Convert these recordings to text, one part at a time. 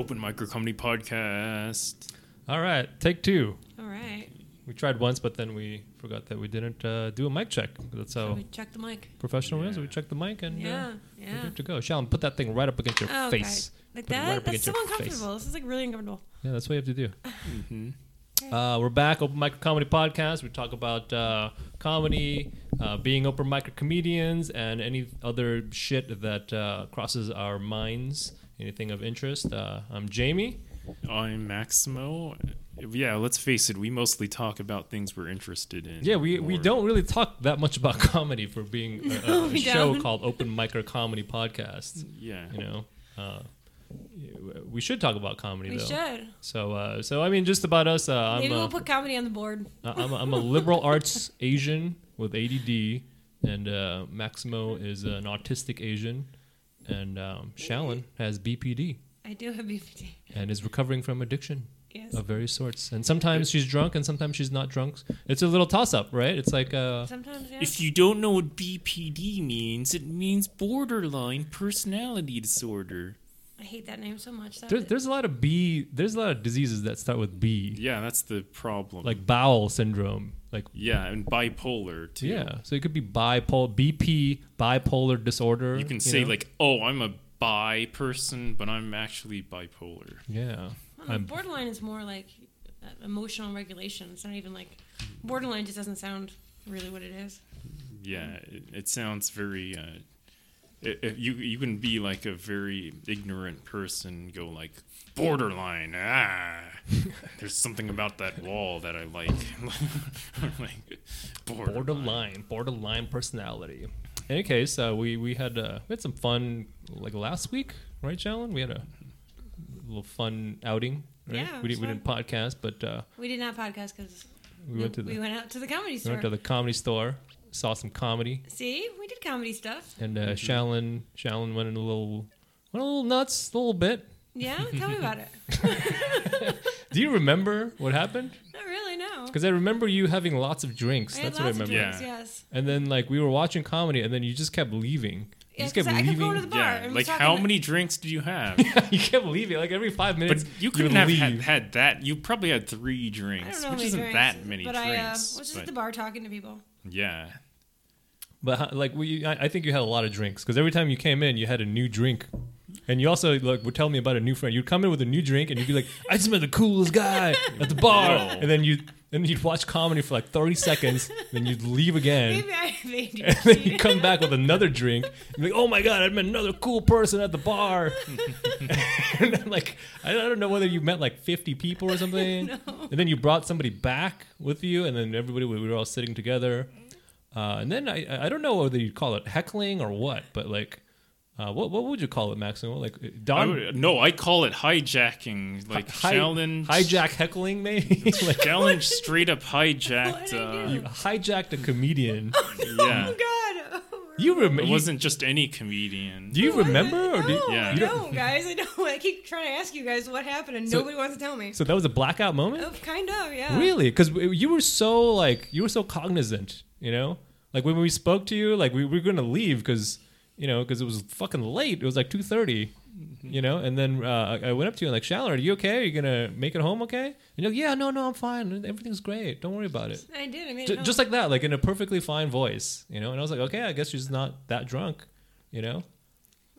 Open Micro Comedy Podcast. All right, take two. All right. We tried once, but then we forgot that we didn't uh, do a mic check. That's So how we check the mic. professional is. We checked the mic and Yeah. uh, we're Yeah. good to go. Shalom, put that thing right up against your Oh, okay. face. Like Put that? right That's so your face. uncomfortable. This is like really uncomfortable. Yeah, that's what you have to do. Mm-hmm. Uh, we're back, Open Micro Comedy Podcast. We talk about uh, comedy, uh, being open micro comedians, and any other shit that uh, crosses our minds. Anything of interest. Uh, I'm Jamie. I'm Maximo. Yeah, let's face it, we mostly talk about things we're interested in. Yeah, we, we don't really talk that much about comedy for being a, a, a show don't. called Open Micro Comedy Podcast. Yeah. You know, uh, we should talk about comedy We though. should. So, uh, so I mean, just about us. Uh, I'm Maybe we'll put comedy on the board. I'm, a, I'm a liberal arts Asian with ADD, and uh, Maximo is an autistic Asian, and um, Shallon has BPD I do have BPD. and is recovering from addiction Yes. of various sorts. And sometimes she's drunk, and sometimes she's not drunk. It's a little toss up, right? It's like uh, Sometimes, yeah. If you don't know what BPD means, it means borderline personality disorder. I hate that name so much. That there's, there's a lot of B. There's a lot of diseases that start with B, Yeah, that's the problem. like bowel syndrome, like yeah, and bipolar too. yeah. So it could be bipolar, BP, bipolar disorder. You can say know? like, "Oh, I'm a bi person, but I'm actually bipolar." yeah. I don't know, I'm- borderline is more like uh, emotional regulation. It's not even like borderline. Just doesn't sound really what it is. Yeah, it, it sounds very. Uh, i i you you can be like a very ignorant person, go like borderline. Ah, there's something about that wall that I like. like borderline. borderline, borderline personality. In any case, uh, we we had uh, we had some fun like last week, right, Jalen? We had a little fun outing. Right? Yeah, we didn't we didn't podcast, but uh, We did not podcast because we, we, went to the we went out to the comedy we store. went to the comedy store, saw some comedy, See, we did comedy stuff. and uh, Shallon Shallon went in a little went a little nuts, a little bit. Yeah, tell me about it. Do you remember what happened? Not really, no. Because I remember you having lots of drinks. I had That's what I lots of remember. drinks, Yeah. yes. And then like we were watching comedy, and then you just kept leaving. You Yeah, just 'cause kept I kept leaving. going to the bar. Yeah, and like how talking- many drinks did you have? you kept leaving like every five but minutes. you couldn't have leave. had, had that. You probably had three I drinks, don't know which many isn't drinks, that many drinks. but drinks. I uh, was just at the bar talking to people. yeah, But like we, I, I think you had a lot of drinks because every time you came in, you had a new drink, and you also like would tell me about a new friend. You'd come in with a new drink, and you'd be like, "I just met the coolest guy at the bar," No. and then you and you'd watch comedy for like thirty seconds, then you'd leave again. Maybe I made And then you you. come back with another drink. You're like, oh my god, I met another cool person at the bar. and then, like, I don't know whether you met like 50 people or something. No. And then you brought somebody back with you, and then everybody we were all sitting together. Uh, and then I I don't know whether you'd call it heckling or what, but like, uh, what what would you call it, Maximo? Like I Don would, no, I call it hijacking. Like hi- challenge, hijack heckling, maybe. like challenge straight up hijacked. Uh, you hijacked a comedian. yeah, Oh God! You remember? it wasn't just any comedian. Do you What? remember? Or do, No, Yeah. I You don't, guys. I don't. I keep trying to ask you guys what happened, and So- nobody wants to tell me. so that was a blackout moment. Oh, kind of, yeah. Really? Because you were so like you were so cognizant, you know. Like when we spoke to you, like we, we were gonna leave because you know because it was fucking late. It was like two you know. And then uh, I I went up to you and like, Shallow, are you okay? Are you gonna make it home okay? And you're like, Yeah, no, no, I'm fine. Everything's great. Don't worry about it. I did. I made J- it home. just like that, like in a perfectly fine voice, you know. And I was like, Okay, I guess she's not that drunk, you know.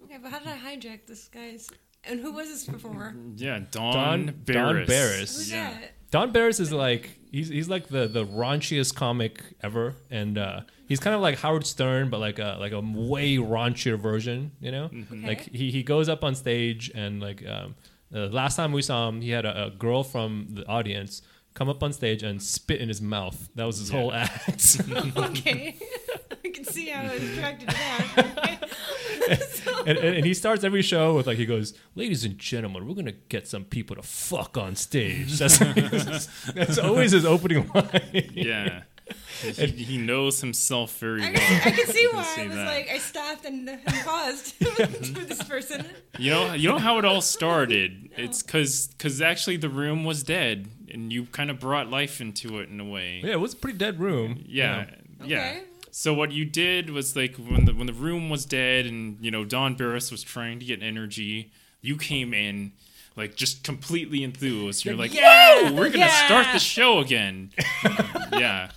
Okay, but how did I hijack this guy's? And who was this before? Yeah, Don, Don- Don Barris. Barris. Who's Yeah. that? Don Barris is like he's he's like the the raunchiest comic ever, and uh, he's kind of like Howard Stern, but like a like a way raunchier version, you know. Mm-hmm. Like he he goes up on stage and like um, the last time we saw him, he had a, a girl from the audience come up on stage and spit in his mouth. That was his Yeah. whole act. okay, I can see how I was attracted to that. so, and, and, and he starts every show with like he goes, "Ladies and gentlemen, we're gonna get some people to fuck on stage." That's that's always his opening line. Yeah. he, he knows himself very I well. can, I can see You why see I was that. like, I stopped and, and paused for this person. You know, you know how it all started. It's because because actually the room was dead, and you kind of brought life into it in a way. Yeah, it was a pretty dead room. Yeah, yeah. Okay. So what you did was like when the when the room was dead, and you know Don Barris was trying to get energy. You came in, like just completely enthused. You're like, Yeah! "Whoa, we're gonna Yeah!" start the show again." yeah,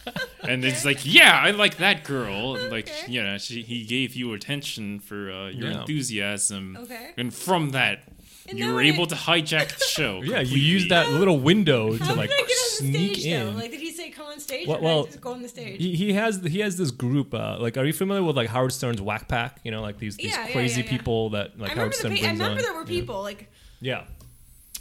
and it's like, "Yeah, I like that girl." And Like, you know, she, he gave you attention for uh, your Yeah. enthusiasm. Okay. and from that. And you were when able it- to hijack the show. Yeah, you used that little window to like did I get on the sneak in. though? Like, come on stage? Well- well, just go on the stage? he, he has he has this group. Uh, like, are you familiar with like Howard Stern's Whack Pack? You know, like these these Yeah, crazy yeah, yeah. people that like I Howard Stern pa- I remember on. there were Yeah. people like Yeah.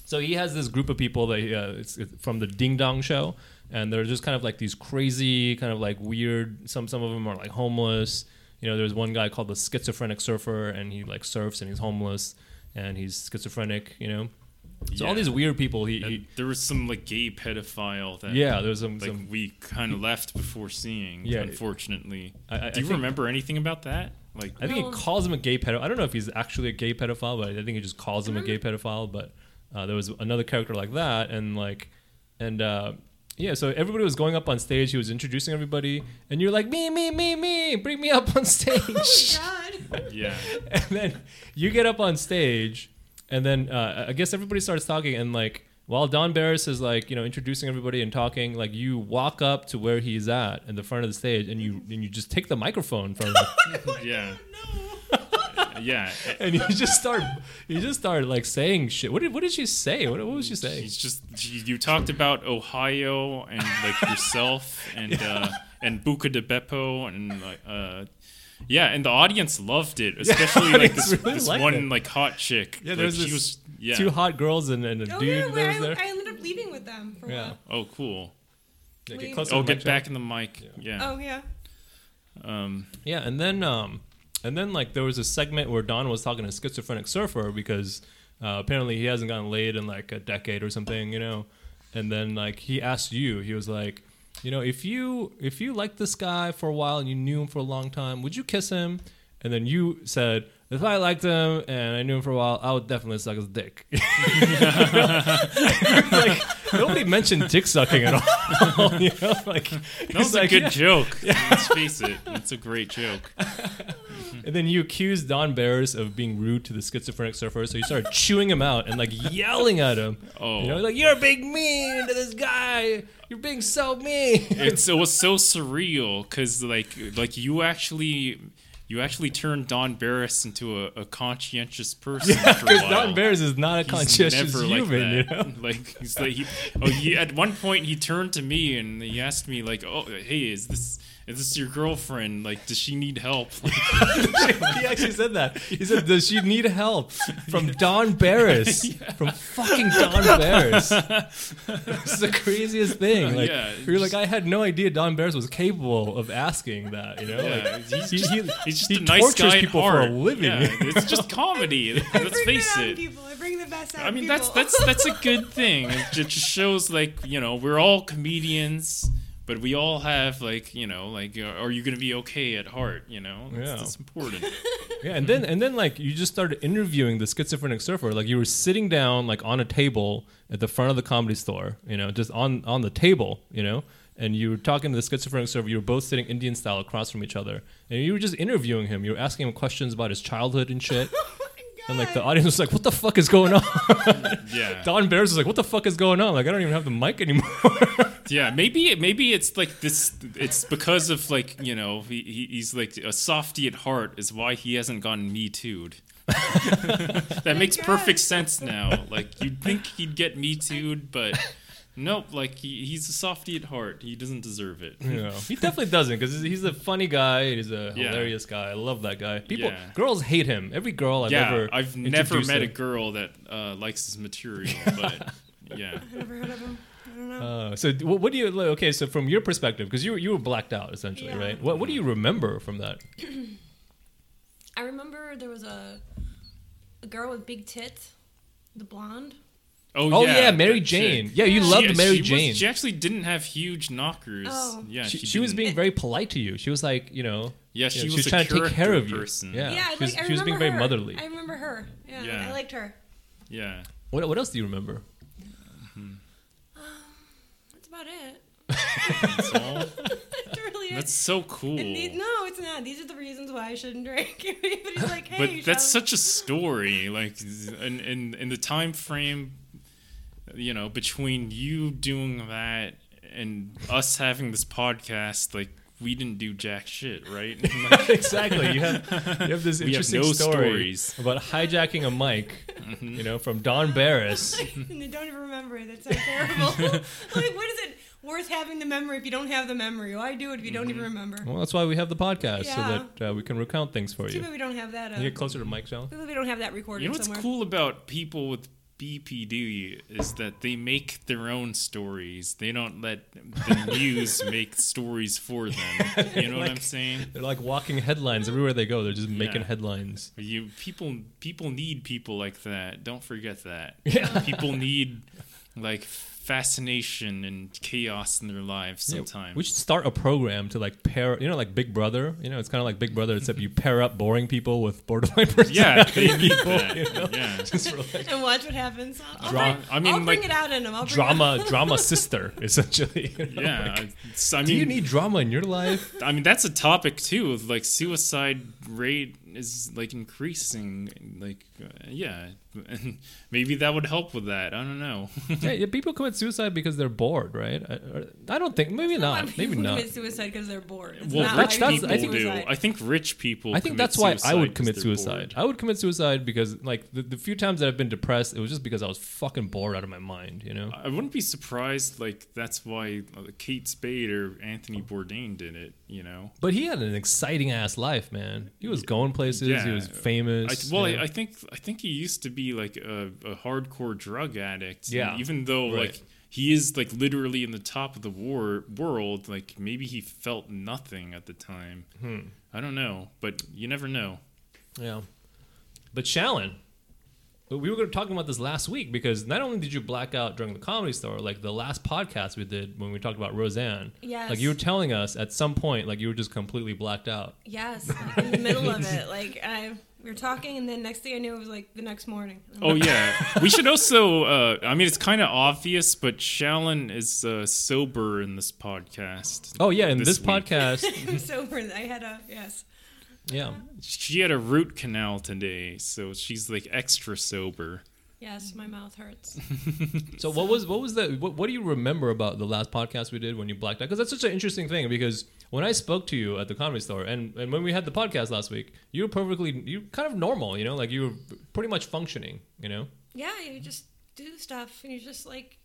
So he has this group of people that uh, it's, it's from the Ding Dong Show, and they're just kind of like these crazy, kind of like weird. Some some of them are like homeless. You know, there's one guy called the schizophrenic surfer, and he like surfs and he's homeless and he's schizophrenic. You know, so all these weird people. He, he there was some like gay pedophile that yeah, there was some, like some we kind of left before seeing. Yeah. unfortunately. I- I- Do I you think- remember anything about that? Like, I think No. he calls him a gay pedophile. I don't know if he's actually a gay pedophile, but I think he just calls him a gay pedophile. But uh, there was another character like that, and like, and uh, yeah. So everybody was going up on stage. He was introducing everybody, and you're like, me, me, me, me, bring me up on stage. Oh my God. yeah, and then you get up on stage, and then uh, I guess everybody starts talking, and like. While Don Barris is like, you know, introducing everybody and talking, like you walk up to where he's at in the front of the stage, and you and you just take the microphone from him. yeah, yeah. and you just start you just start like saying shit what did what did she say what, what was she saying He's just you you talked about Ohio and like yourself and uh, and Buca de Beppo and like uh, yeah, and the audience loved it, especially like this, really this one it. like hot chick. Yeah, like, there's she was yeah. two hot girls and, and a Oh, dude yeah, that was I, there I ended up leaving with them for a yeah, while. Oh, cool. Yeah, Wait. closer Oh, the get back Joe. in the mic. Yeah. Oh yeah. Um. yeah and then um and then like there was a segment where Don was talking to schizophrenic surfer because uh, apparently he hasn't gotten laid in like a decade or something you know and then like he asked you he was like you know if you if you liked this guy for a while and you knew him for a long time would you kiss him and then you said if I liked him and I knew him for a while, I would definitely suck his dick. like nobody mentioned dick sucking at all. you know, like That was a good joke. Let's face it, it's a great joke. And then you accused Don Barris of being rude to the schizophrenic surfer, so you started chewing him out and like yelling at him. Oh. You know, like you're being mean to this guy. You're being so mean. It's it was so surreal because like like you actually you actually turned Don Barris into a, a conscientious person a Because. Don Barris is not a He's conscientious never human, you know. Like he's like he, oh, he, at one point he turned to me and he asked me like, "Oh, hey, is this is this your girlfriend? Like, does she need help?" Like, he actually said that. He said, "Does she need help from Don Barris? From fucking Don Barris." This is the craziest thing. Like, Yeah, you're like, I had no idea Don Barris was capable of asking that. You know, yeah, like, he's he, just, he, he's just he a nice tortures guy people for a living. Yeah, it's just comedy. Let's face it out in it. people. I bring the best out. I mean, that's people. that's that's a good thing. It just shows like you know we're all comedians, but we all have like you know like uh, are you gonna be okay at heart? You know, that's, Yeah. that's important. Yeah, and then and then like you just started interviewing the schizophrenic surfer. Like you were sitting down like on a table at the front of the comedy store, you know, just on on the table, you know, and you were talking to the schizophrenic surfer. You were both sitting Indian style across from each other, and you were just interviewing him. You were asking him questions about his childhood and shit. And like the audience was like, "What the fuck is going on?" Yeah, Don Barris was like, "What the fuck is going on?" Like I don't even have the mic anymore. yeah. Maybe maybe it's like this. It's because of like you know he, he he's like a softy at heart is why he hasn't gotten me too'd. that makes perfect sense now. Like you'd think he'd get me too'd, but. Nope, like he, he's a softy at heart. He doesn't deserve it. Yeah, he definitely doesn't because he's a funny guy. He's a Yeah. hilarious guy. I love that guy. People, Yeah. girls hate him. Every girl I've yeah, ever, I've never introduced met a girl that uh, likes his material, but yeah. I've never heard of him. I don't know. Uh, so what, what do you okay? So from your perspective, because you you were blacked out essentially, Yeah. right? What what do you remember from that? I remember there was a a girl with big tits, the blonde. Oh, oh yeah, Mary Jane. chick. Yeah, you Yeah. loved She- Mary she was- Jane. she actually didn't have huge knockers. Oh. Yeah, she, she, she was being very polite to you. She was like, you know, Yeah, you she know, was a trying to take care of you. person. Yeah, Yeah, she was, like, I she was being very motherly. I remember her. Yeah, Yeah. I liked her. Yeah. What what else do you remember? Mm-hmm. Um, that's about it. That's all. That's really That's so cool. These, no, it's not. These are the reasons why I shouldn't drink. but he's like, hey, but that's such a story like in, in in the time frame you know between you doing that and us having this podcast like we didn't do jack shit right Like, exactly. You have you have this We have interesting no story stories. about hijacking a mic, Mm-hmm. you know, from Don Barris. and they don't even remember it. That's so terrible. like, what is it worth having the memory if you don't have the memory? Why do it if you don't Mm-hmm. even remember? Well, that's why we have the podcast Yeah. so that uh, we can recount things for Too you. bad we don't have that. Uh, Can you get closer to mic, Shell? too bad we don't have that recorded you know what's somewhere. cool about people with BPD is that they make their own stories. They don't let the news make stories for them. You know what I'm saying? They're like walking headlines everywhere they go. They're just making Yeah. headlines. You people people need people like that. Don't forget that. Yeah. People need like fascination and chaos in their lives Yeah, sometimes. we should start a program to like pair, you know, like Big Brother. You know, it's kind of like Big Brother, except you pair up boring people with borderline personality. yeah, people. that. you know? Yeah. Just for like and watch what happens. I'll, Dra- bring, I mean, I'll bring it out in them. I'll bring drama, drama sister, essentially. you know, Yeah, like, it's- I mean, do you need drama in your life? I mean, that's a topic too. Of like suicide rate is like increasing. Like, uh, yeah, and maybe that would help with that. I don't know. yeah, yeah, people commit suicide because they're bored, right? I, I don't think. Maybe Why not. people Maybe not. commit suicide because they're bored. It's well, not rich why that's- people I think- do. I think rich people. I think that's why I would commit suicide. bored. I would commit suicide because, like, the, the few times that I've been depressed, it was just because I was fucking bored out of my mind. You know? I wouldn't be surprised. Like that's why uh, Kate Spade or Anthony Bourdain did it. You know. But he had an exciting ass life, man. He was going places. He Yeah. was famous. I, well, know? I, I think I think he used to be like a, a hardcore drug addict. Yeah. Even though Right. like he is like literally in the top of the war world, like maybe he felt nothing at the time. Hmm. I don't know, but you never know. Yeah. But Shallon, we were talking about this last week because not only did you black out during the comedy store, like the last podcast we did when we talked about Roseanne. Yes. Like you were telling us at some point, like you were just completely blacked out. Yes, like in the middle of it. Like I, we were talking, and then next thing I knew, it was like the next morning. Oh yeah, we should also. Uh, I mean, it's kind of obvious, but Shallon is uh, sober in this podcast. Oh yeah, in This this, podcast, I'm sober. I had a yes. Yeah. She had a root canal today, so she's like extra sober. Yes, my mouth hurts. So what was what was the what, what do you remember about the last podcast we did when you blacked out? Because that's such an interesting thing. Because when I spoke to you at the comedy store, and, and when we had the podcast last week, you were perfectly you were kind of normal. You know, like you were pretty much functioning. You know. Yeah, you just do stuff, and you're just like,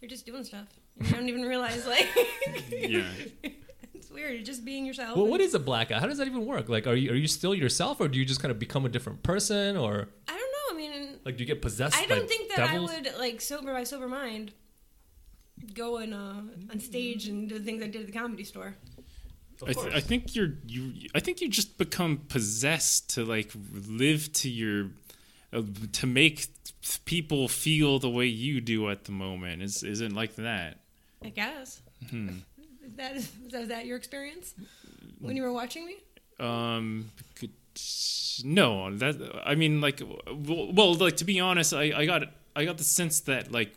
you're just doing stuff. You don't even realize like. Yeah. It's weird. You're just being yourself. Well, what is a blackout? How does that even work? Like, are you are you still yourself, or do you just kind of become a different person, or I don't know. I mean, like do you get possessed? I don't think that devils? I would like sober by sober mind go and uh, on stage and do the things I did at the comedy store. I, th- I think you're you. I think you just become possessed to like live to your uh, to make people feel the way you do at the moment. Is isn't like that? I guess. Hmm. That is that, is that your experience when you were watching me? Um, could, no, that I mean, like, well, well, like to be honest, I, I got I got the sense that like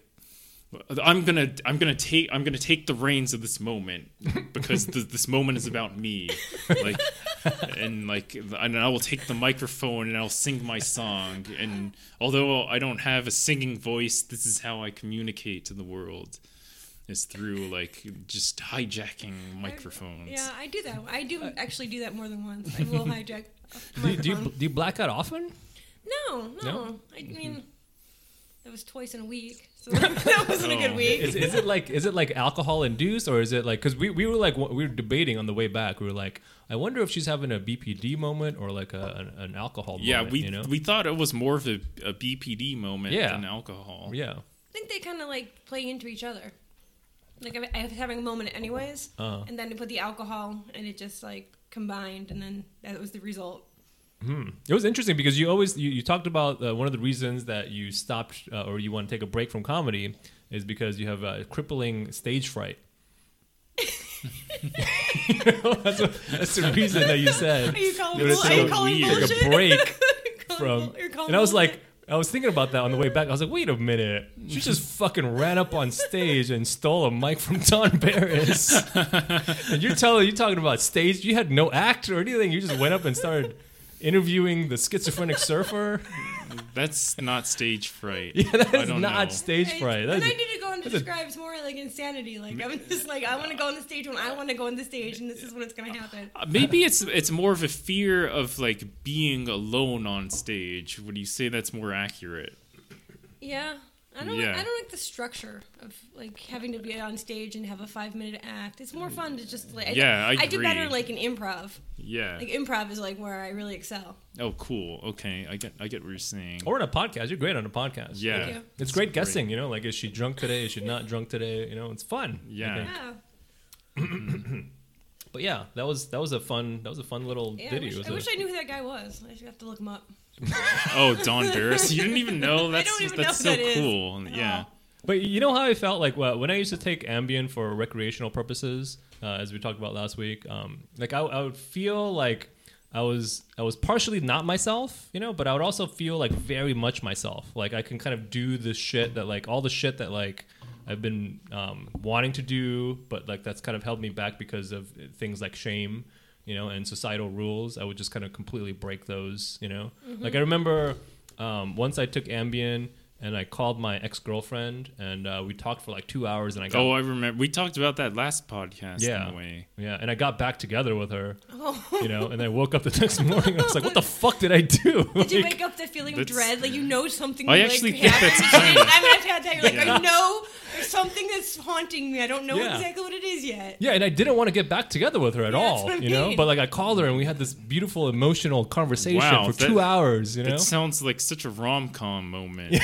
I'm gonna I'm gonna take I'm gonna take the reins of this moment because th- this moment is about me, like, and like, and I will take the microphone and I'll sing my song. And although I don't have a singing voice, this is how I communicate to the world. Is through like just hijacking microphones. Yeah, I do that. I do uh, actually do that more than once. I will hijack. a do, you, do you microphone. do you black out often? No, no. No? I mm-hmm. mean, that was twice in a week, so that wasn't a good Oh. week. Is, is it like is it like alcohol induced or is it like because we, we were like we were debating on the way back we were like I wonder if she's having a BPD moment or like a, an, an alcohol Yeah, moment, we you know we thought it was more of a, a BPD moment Yeah. than alcohol. yeah I think they kind of like play into each other. Like I I was having a moment anyways, Uh. and then they put the alcohol, and it just like combined, and then that was the result. it was interesting because you always you, you talked about uh, one of the reasons that you stopped uh, or you want to take a break from comedy is because you have uh, crippling stage fright. You know, that's, what, that's the reason that you said Are you calling? you wanna bull- are take you a- calling weird- take bullshit? a break You're from you're calling and I was like bullshit. I was thinking about that on the way back. I was like, wait a minute. She just fucking ran up on stage and stole a mic from Don Barris. and you're telling you're talking about stage? You had no act or anything. You just went up and started interviewing the schizophrenic surfer. That's not stage fright. Yeah, that I is don't know. stage fright. When That's, I need to go into that's a- describes more like insanity. Like I'm just like I want to go on the stage when I want to go on the stage, and this is when it's gonna happen. Uh, Maybe it's it's more of a fear of like being alone on stage. Would you say that's more accurate? Yeah. I don't. Yeah. I don't like the structure of like having to be on stage and have a five minute act. It's more fun to just like. Yeah, I I do better like in improv. Yeah. Like improv is like where I really excel. Oh, cool. Okay, I get I get what you're saying. or in a podcast. You're great on a podcast. Yeah. Thank you. It's great guessing, you know, like is she drunk today? Is she not drunk today? You know, it's fun. Yeah. Yeah. But yeah, that was that was a fun that was a fun little Yeah. I wish, It was I a- wish I knew who that guy was. I should have to look him up. Oh, Don Barris. You didn't even know. That's don't even that's know so who that is cool. at Yeah. But you know how I felt like well, when I used to take Ambien for recreational purposes, uh, as we talked about last week. Um, like I, I would feel like I was I was partially not myself, you know, but I would also feel like very much myself. Like I can kind of do the shit that like all the shit that like I've been um, wanting to do, but like that's kind of held me back because of things like shame, you know, and societal rules. I would just kind of completely break those, you know. Like I remember um, once I took Ambien and I called my ex girlfriend and uh, we talked for like two hours and I got Oh, I remember. We talked about that last podcast. Yeah. In a way. yeah, and I got back together with her, Oh. you know, and I woke up the next morning and I was like, "What the fuck did I do?" Did you Like, wake up the feeling of dread? Like you know something. I like, actually think happened that's today? kind of- I mean, I've had that. You're like, Yeah. I know there's something that's haunting me. I don't know Yeah. exactly what it is yet. yeah, and I didn't want to get back together with her at Yeah, that's all, what I you know. mean. But like, I called her and we had this beautiful emotional conversation Wow, for that- two hours, you know. That sounds like such a rom com moment.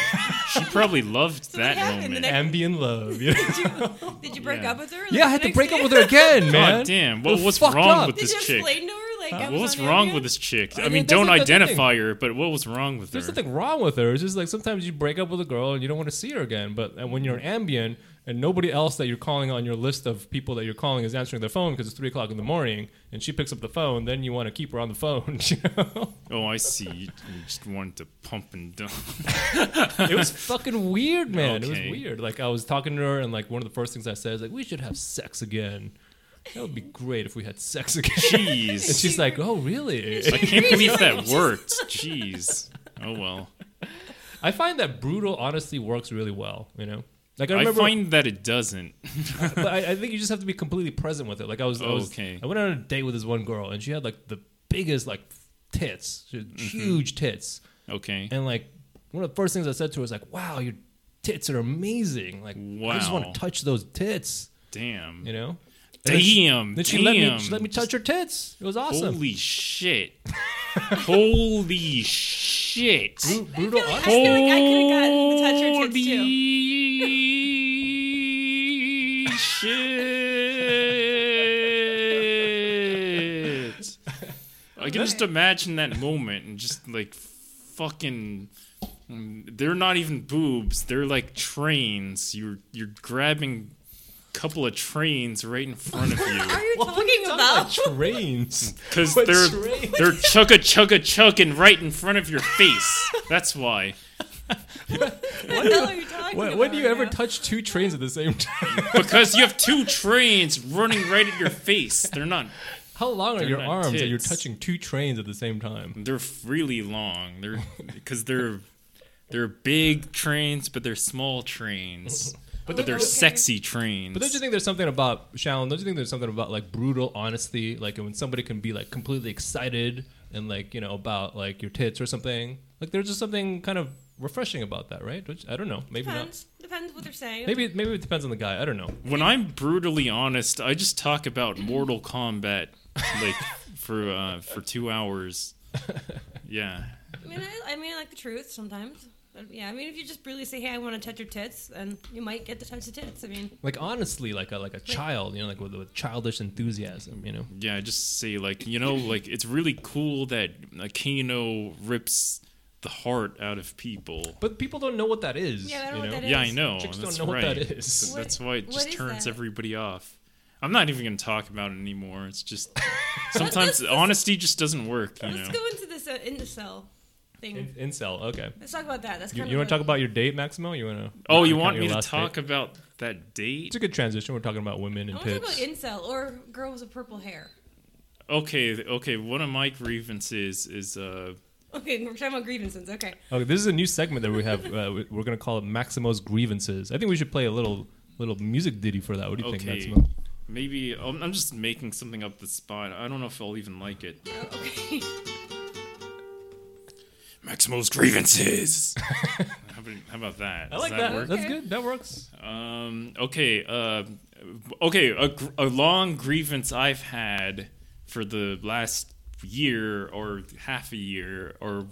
she probably loved So that happened? moment. The next- Ambien love, you know? Did you, did you break Yeah. up with her? yeah, I had to break up with her again, man. God damn! It What was was fucked wrong up. with Did this you chick? explain to her? Like, I What was was wrong with this chick? I mean, mean, don't like identify her, but what was wrong with There's her? There's nothing wrong with her. It's just like sometimes you break up with a girl and you don't want to see her again. But and when you're an Ambien and nobody else that you're calling on your list of people that you're calling is answering their phone because it's three o'clock in the morning, and she picks up the phone, then you want to keep her on the phone. You know? Oh, I see. You you just wanted to pump and dump. it was fucking weird, man. It was weird. Like I was talking to her, and like one of the first things I said is like, "We should have sex again." That would be great if we had sex again. And Jeez. she's like, "Oh, really?" I can't believe that worked. Jeez. Oh well. I find that brutal honesty works really well. You know, like I remember, I remember. find that it doesn't. but I, I think you just have to be completely present with it. Like I was, I was, Okay. I went on a date with this one girl, and she had like the biggest like tits, She had Mm-hmm. huge tits, Okay. and like one of the first things I said to her was like, "Wow, your tits are amazing! Like I just want to touch those tits." Damn. You know? And then she- Damn. Then she damn. let me, she let me touch her tits. It was awesome. Holy shit. Holy shit. Bru- brutal I feel like- I feel like I could've gotten to touch her tits, too. Holy shit. I can just imagine that moment and just like fucking. They're not even boobs. They're like trains. You're you're grabbing a couple of trains right in front of Are you you What are you talking talking about? trains? because they're trains? they're chugga chugga chugging right in front of your face. That's why. What the hell are you talking When, about? when do you right ever now? touch two trains at the same time? Because you have two trains running right at your face. They're not. How long are your not arms that you're touching two trains at the same time? They're really long. They're because they're they're big trains, but they're small trains. But they're Okay. sexy trains. But don't you think there's something about Shalon? Don't you think there's something about like brutal honesty, like when somebody can be like completely excited and like you know about like your tits or something? Like there's just something kind of refreshing about that, right? Don't I don't know. Maybe Depends. Depends what they're saying. Maybe maybe it depends on the guy. I don't know. when I'm brutally honest, I just talk about Mortal Kombat like for uh, for two hours. Yeah. I mean, I, I mean, I like the truth sometimes. But yeah, I mean, if you just really say, "Hey, I want to touch your tits," then you might get to touch the tits. I mean, Like honestly, like a like a child, you know, like with, with childish enthusiasm, you know. Yeah, I just say like you know like it's really cool that Kano rips the heart out of people. But people don't know what that is. Yeah, I don't you know know? what that Yeah, I know. Chicks don't that's know what right. that is. What- That's why it just turns that? everybody off. I'm not even going to talk about it anymore. It's just sometimes let's- let's- honesty just doesn't work, you let's know. go into this uh, incel thing. In, incel. Okay. Let's talk about that. That's You, kind you of want to talk about your date, Maximo? You want to? Oh, you want me to talk about that date? It's a good transition. We're talking about women I and want to talk about pips. incel or girls with purple hair. Okay, okay. One of my grievances is uh Okay, we're talking about grievances. Okay. Okay, this is a new segment that we have. Uh, we- we're gonna call it Maximo's grievances. I think we should play a little little music ditty for that. What do you think, Maximo? maybe I'm I'm just making something up the spot. I don't know if I'll even like it. Oh, okay. Maximo's grievances. how, about, how about that? I Does like that. work? That's Okay. good. That works. Um. Okay. Uh. Okay. A, a long grievance I've had for the last year or half a year or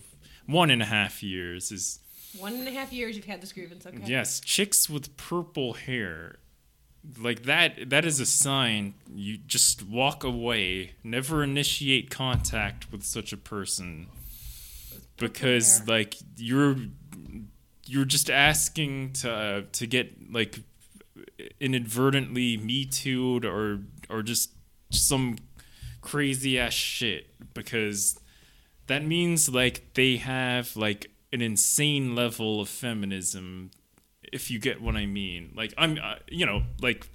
one and a half years is One and a half years you've had this grievance. Okay. yes, chicks with purple hair. Like that. That is a sign. You just walk away. Never initiate contact with such a person. Because like you're you're just asking to to get like inadvertently me too'd or or just some crazy ass shit because that means like they have like an insane level of feminism if you get what i mean. Like i'm uh, you know like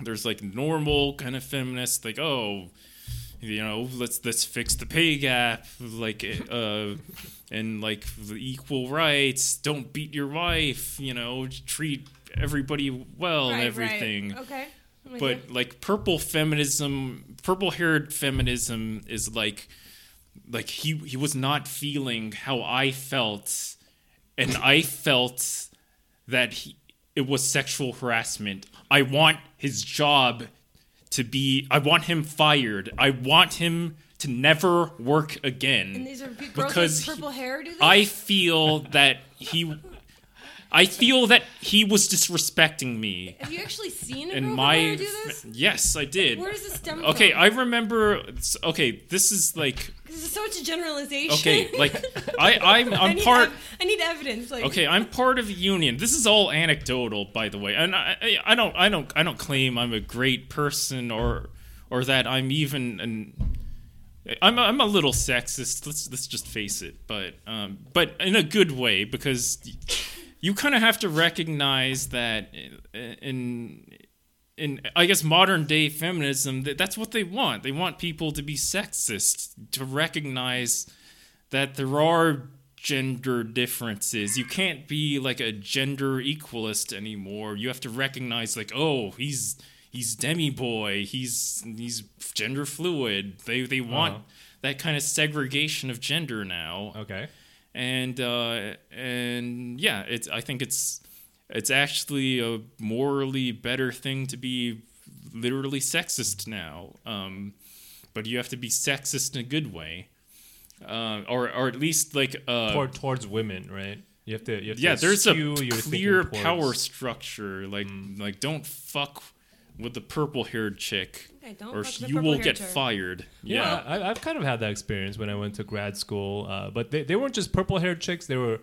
there's like normal kind of feminists like oh you know let's let's fix the pay gap like uh and like the equal rights don't beat your wife you know treat everybody well and everything Right. Okay. But like purple feminism purple haired feminism is like like he he was not feeling how i felt and i felt that he, it was sexual harassment i want his job to be i want him fired i want him to never work again and these are girls because with purple hair. Do? I feel that he I feel that he was disrespecting me Have you actually seen a and girl my do this? yes, I did. Where does this stem Okay, from? I remember. Okay, this is like This is such a generalization. okay, like I I'm I I'm need part. I need evidence. Like, Okay, I'm part of a union. This is all anecdotal, by the way, and I, I I don't I don't I don't claim I'm a great person or or that I'm even an. I'm a, I'm a little sexist. Let's let's just face it, but um, but in a good way because you kind of have to recognize that in in I guess modern day feminism that that's what they want. They want people to be sexist to recognize that there are gender differences. You can't be like a gender equalist anymore. You have to recognize like, oh, he's he's demi boy, he's he's gender fluid. They they want Uh-huh. that kind of segregation of gender now Okay. And uh, and yeah, it's I think it's it's actually a morally better thing to be literally sexist now. Um, but you have to be sexist in a good way, uh, or or at least like uh, Toward, towards women, right? You have to. You have yeah. to There's a your clear power structure. Like like don't fuck with the purple haired chick, Okay, don't or fuck with the you will get chick. fired. Yeah, Yeah. I, I've kind of had that experience when I went to grad school. Uh, but they, they weren't just purple haired chicks; they were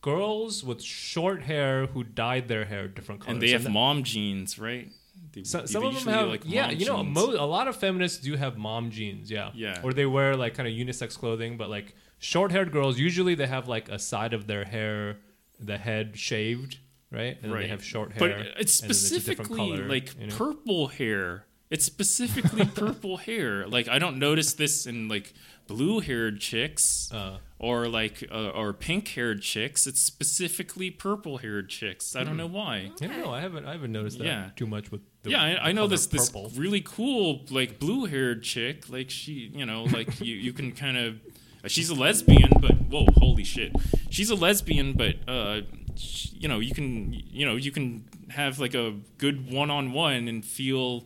girls with short hair who dyed their hair different colors. and they have that- mom jeans, right? They- So, they some of them have, like yeah, you know, mo- a lot of feminists do have mom jeans, yeah, Yeah. or they wear like kind of unisex clothing, but like short-haired girls usually they have like a side of their hair, the head shaved, right, and then they have short hair, But it's then it's specifically color, like you know? purple hair. It's specifically purple hair. Like I don't notice this in like blue-haired chicks Uh, or like uh, or pink-haired chicks. It's specifically purple-haired chicks. I don't know why. I don't know. I haven't I haven't noticed that Yeah. too much with. The, yeah, I, I know this this really cool like blue-haired chick. Like she, you know, like you you can kind of. She's a lesbian, but whoa, holy shit! She's a lesbian, but uh, you know, you can you know you can have like a good one-on-one and feel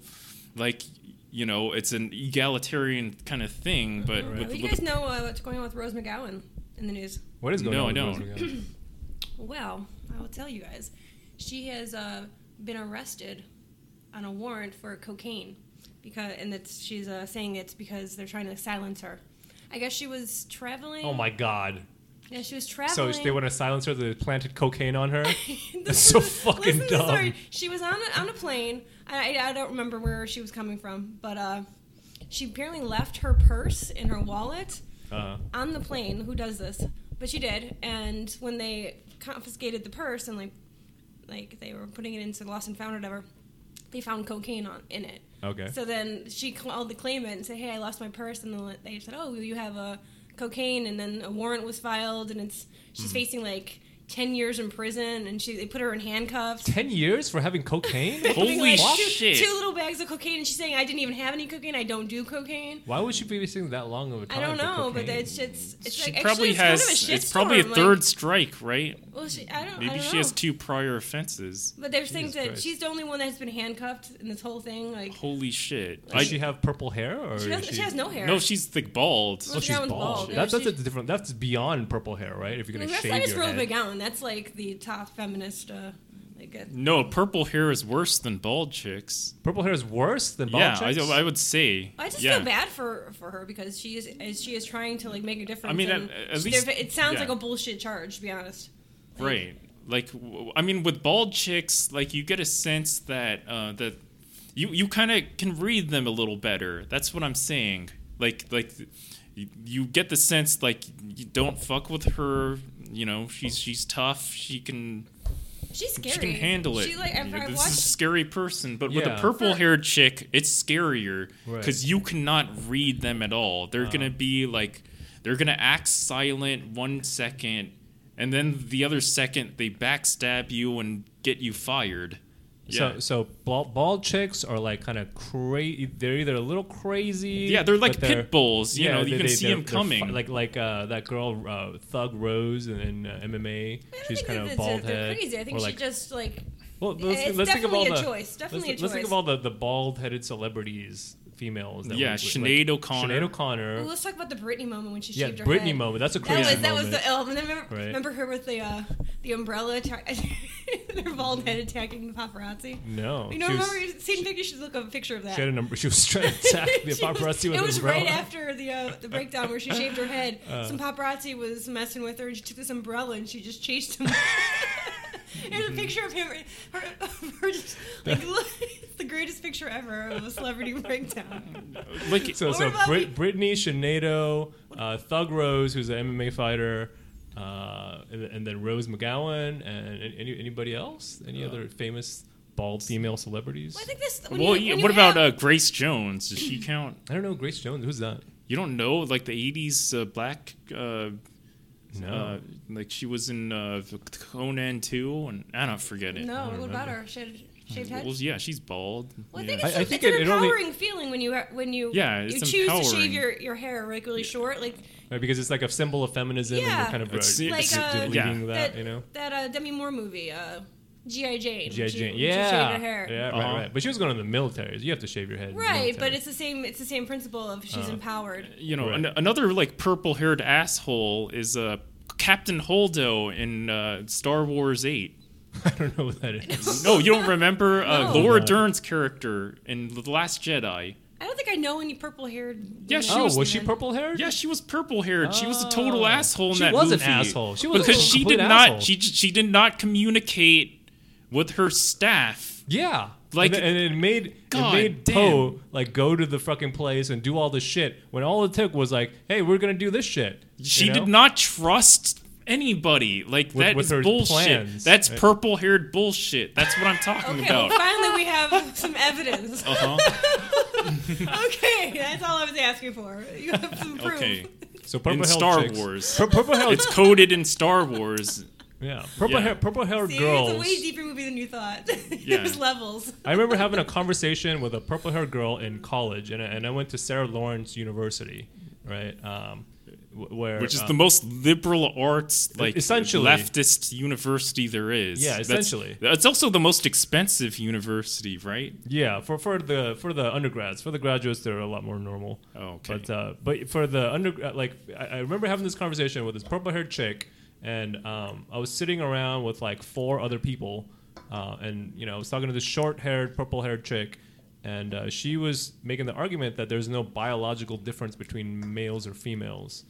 like you know it's an egalitarian kind of thing. But Well, with, you guys know uh, what's going on with Rose McGowan in the news. What is going No, on? No, I don't. Well, I will tell you guys. She has uh, been arrested on a warrant for cocaine because, and it's she's uh, saying it's because they're trying to silence her. I guess she was traveling. oh my god! Yeah, she was traveling. So they want to silence her. They planted cocaine on her. That's so is- fucking dumb. story. She was on a, on a plane. I, I don't remember where she was coming from, but uh, she apparently left her purse and her wallet Uh, on the plane. Who does this? but she did. And when they confiscated the purse and like, like they were putting it into lost and found or whatever, they found cocaine on in it. Okay. So then she called the claimant and said, "Hey, I lost my purse," and they said, "Oh, you have a cocaine," and then a warrant was filed, and it's she's mm-hmm. facing like ten years in prison, and she they put her in handcuffs. Ten years for having cocaine? Holy like, two, shit. Two little bags of cocaine, and she's saying, "I didn't even have any cocaine. I don't do cocaine." Why would she be wasting that long of a I time? I don't know, but it's it's it's She like probably actually, it's has. kind of a it's probably a third Like, strike, right? well, she, I don't. I Maybe don't she know. has two prior offenses. But they're saying that Christ. she's the only one that has been handcuffed in this whole thing. Like Holy shit! Does I, she have purple hair, or she, is has, she has no hair. no, she's like bald. Well, Oh, she's bald. bald, yeah, That's that's a different. That's beyond purple hair, right? If you're gonna that's shave not just your Rose head. McGowan. That's like the top feminist. Uh, like No, purple hair is worse than bald chicks. Purple hair is worse than bald yeah, chicks? I, I would say. I just yeah. feel bad for for her because she is she is trying to like make a difference. I mean, at- at least- there- it sounds yeah. like a bullshit charge. To be honest, Like, Right. Like, w- I mean, with bald chicks, like you get a sense that uh, that you you kind of can read them a little better. That's what I'm saying. Like, like you, you get the sense like you don't fuck with her. You know, she's she's tough. She can She's scary. she can handle it. She like You know, this watched. is a scary person, but with a purple haired chick, it's scarier Right. because you cannot read them at all. They're Uh. gonna be like, they're gonna act silent one second, and then the other second they backstab you and get you fired. Yeah. So, so bald, bald chicks are like kind of crazy. They're either a little crazy. yeah, they're like they're- pit bulls. You yeah, know, they- you can they- see them coming. fi- like like uh, that girl uh, Thug Rose in, in uh, MMA. I don't She's think kind of bald they're head. crazy. I think or she like, just like well, let's, it's let's think of all definitely a the choice, definitely let's, a let's think of all the, the bald headed celebrities, females. That Yeah, we- Sinead O'Connor. Sinead O'Connor. Well, let's talk about the Britney moment when she yeah, shaved her head. Britney head. moment. That's a That crazy was that was the oh, and then remember, Right. remember her with the uh, the umbrella, atta- their bald head attacking the paparazzi. no, You know, she was- remember you seen picture? You should look up a picture of that. She had a number. She was trying to attack the She was- paparazzi with It was umbrella. right after the uh, the breakdown where she shaved her head. Uh. Some paparazzi was messing with her, and she took this umbrella and she just chased him. There's a picture of him, her, her just, like, look, it's the greatest picture ever of a celebrity breakdown. like, So, so about Brit, Britney, Sinead, uh, Thug Rose, who's an MMA fighter, uh, and, and then Rose McGowan, and any, anybody else? Any other famous bald female celebrities? Well, I think this. When well, you, yeah, when what you about have- uh, Grace Jones? Does she count? I don't know. Grace Jones. Who's that? You don't know, like the '80s uh, black. Uh, No. Uh, like she was in uh, Conan too, and I don't forget it. No, I don't what about her? She had shaved head. Well, yeah, she's bald. Well, I yeah. think it's, I- I think it's it- an it only- empowering feeling when you when you Yeah, you it's choose to shave your, your hair like really short, like Right, because it's like a symbol of feminism, and Yeah. you're kind of uh, It's- d- it's- Like, uh, deleting yeah. that, you know. that uh, Demi Moore movie, uh, G.I. Jane. G.I. when she- Jane. she Yeah. shaved her hair. Yeah, right, Uh-huh. right. But she was going to the military. So you have to shave your head. Right, but it's the same. It's the same principle of she's Uh. empowered. you know, Right. an- another like purple-haired asshole is uh, Captain Holdo in uh, Star Wars 8. I don't know what that is. No, you don't remember uh, No. Laura Dern's character in The Last Jedi? I don't think I know any purple-haired. Yeah, she oh, was- was she purple haired? Yeah, she was purple-haired. she was a total Oh. asshole in She that was an movie. asshole. She was a because she complete did not. asshole. She she did not communicate with her staff. Yeah. Like- and, and it made God it made damn. Poe like go to the fucking place and do all this shit when all it took was like, hey, we're gonna do this shit. She you know? did not trust anybody. Like With- that with is her bullshit. plans. That's Right. purple-haired bullshit. That's what I'm talking Okay, well, about. finally we have some evidence. Uh-huh. okay, that's all I was asking for. You have some proof. Okay. So purple In Star chicks, Wars. Pur- purple haired, It's coded in Star Wars. yeah, purple Yeah. hair, purple haired See, girls. it's a way deeper movie than you thought. Yeah. There's levels. I remember having a conversation with a purple haired girl in college, and I, and I went to Sarah Lawrence University, right? Um, wh- where Which is uh, the most liberal arts, like Essentially. leftist university there is. Yeah, That's- essentially. it's also the most expensive university, right? Yeah, for for the for the undergrads, for the graduates, they're a lot more normal. Oh, okay. But uh, but for the under like I, I remember having this conversation with this purple haired chick, and um, I was sitting around with like four other people, uh, and you know I was talking to this short haired purple haired chick, and uh, she was making the argument that there's no biological difference between males or females,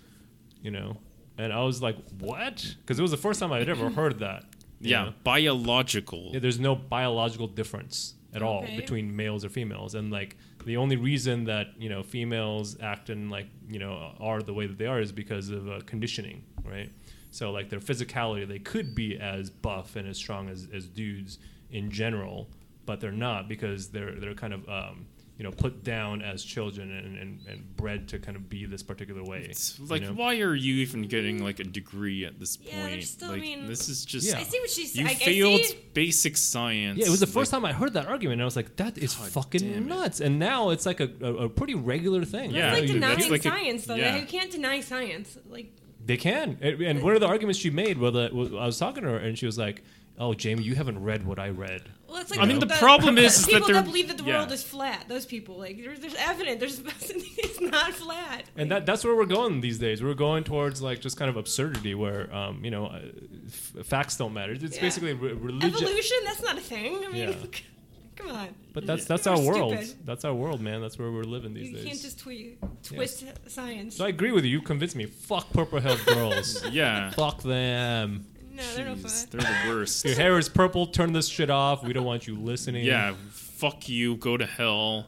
you know, and I was like, what? Because it was the first time I had ever heard that. yeah, know? biological. Yeah, there's no biological difference. at all Okay. between males or females, and like the only reason that you know females act and like you know are the way that they are is because of uh, conditioning, right? So like their physicality, they could be as buff and as strong as, as dudes in general, but they're not because they're they're kind of um, you know put down as children and, and, and bred to kind of be this particular way. It's you like, know? why are you even getting like a degree at this Yeah, they're point? still- I like, mean- this is just Yeah. I see what she's you I, I failed see- basic science. Yeah, it was the first like, time I heard that argument, and I was like, "That is God fucking nuts." And now it's like a, a, a pretty regular thing. Yeah, That's like you- denying that's like a- science, though. yeah. You can't deny science. Like, they can. And and one of the arguments she made, well, the, well, I was talking to her, and she was like, "Oh, Jamie, you haven't read what I read." Well, it's like I mean, the problem is- is that people they're- believe that the yeah. world is flat. Those people, like, there's, there's evidence. There's it's not flat. And that that's where we're going these days. We're going towards like just kind of absurdity, where um, you know, uh, f- facts don't matter. It's Yeah. basically re- religion. Evolution? That's not a thing. I mean, Yeah. come on. But that's that's our world. stupid. That's our world, man. That's where we're living these You days. can't just twi- twist science. so I agree with you. You convinced me. Fuck purple haired girls. Yeah, Fuck them. No, they're no fun. they're the worst. Your hair is purple. Turn this shit off. We don't want you listening. yeah, fuck you. Go to hell.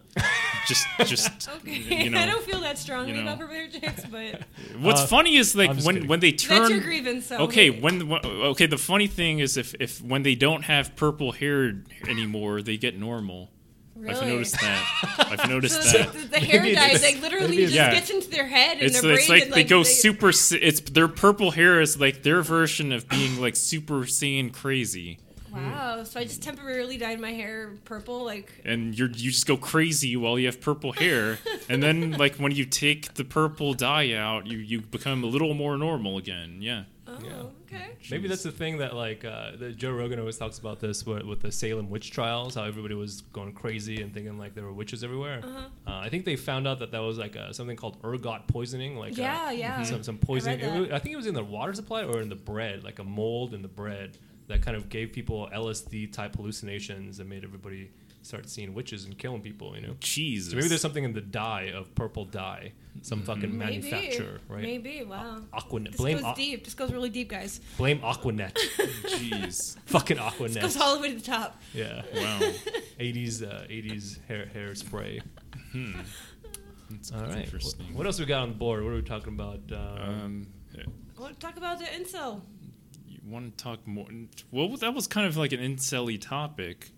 just, just. Okay, You know, I don't feel that strongly you know. about purple chicks, but What's Uh, funny is like I'm just when kidding. when they turn. that's turn. your grievance. So Okay, maybe. when when- okay, the funny thing is if if when they don't have purple hair anymore, they get normal. Really? I've noticed that. I've noticed So that. the, the hair Maybe dye, it's- like literally just Yeah. gets into their head and It's, their it's brain. like and, they go they- super. It's their purple hair is like their version of being like super saiyan crazy, Wow! So I just temporarily dyed my hair purple, like and you're you just go crazy while you have purple hair, and then like when you take the purple dye out, you you become a little more normal again. Yeah. oh, okay. Maybe that's the thing that like uh, that Joe Rogan always talks about this with, with the Salem witch trials, how everybody was going crazy and thinking like there were witches everywhere. Uh-huh. uh I think they found out that that was like uh, something called ergot poisoning, like uh, Yeah, yeah. some some poisoning. I It was- I think it was in the water supply or in the bread, like a mold in the bread that kind of gave people LSD type hallucinations and made everybody start seeing witches and killing people. You know. Jesus. So maybe there's something in the dye of purple dye, some fucking Maybe. manufacturer, right? Maybe. Wow. Aquanet. This Blame goes Aqu- deep. This goes really deep, guys. blame Aquanet. Jeez. fucking Aquanet. This goes all the way to the top. Yeah. Wow. 80s uh, 80s hair hair spray. That's All right. Interesting. What, what else we got on the board? What are we talking about? Uh, Um, I want to talk about the incel. you want to talk more? Well, that was kind of like an incelly topic.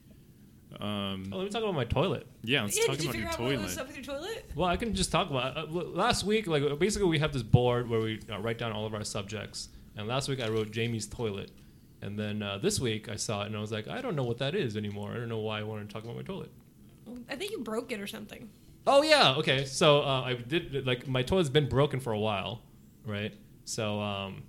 Um, oh, let me talk about my toilet. yeah, let's yeah, talk did you about figure your out what was toilet. up with your toilet? Well, I can just talk about uh, last week. Like basically, we have this board where we uh, write down all of our subjects. And last week I wrote Jamie's toilet, and then uh, this week I saw it and I was like, I don't know what that is anymore. I don't know why I wanted to talk about my toilet. I think you broke it or something. Oh yeah, okay. So uh, I did like my toilet's been broken for a while, right? So um,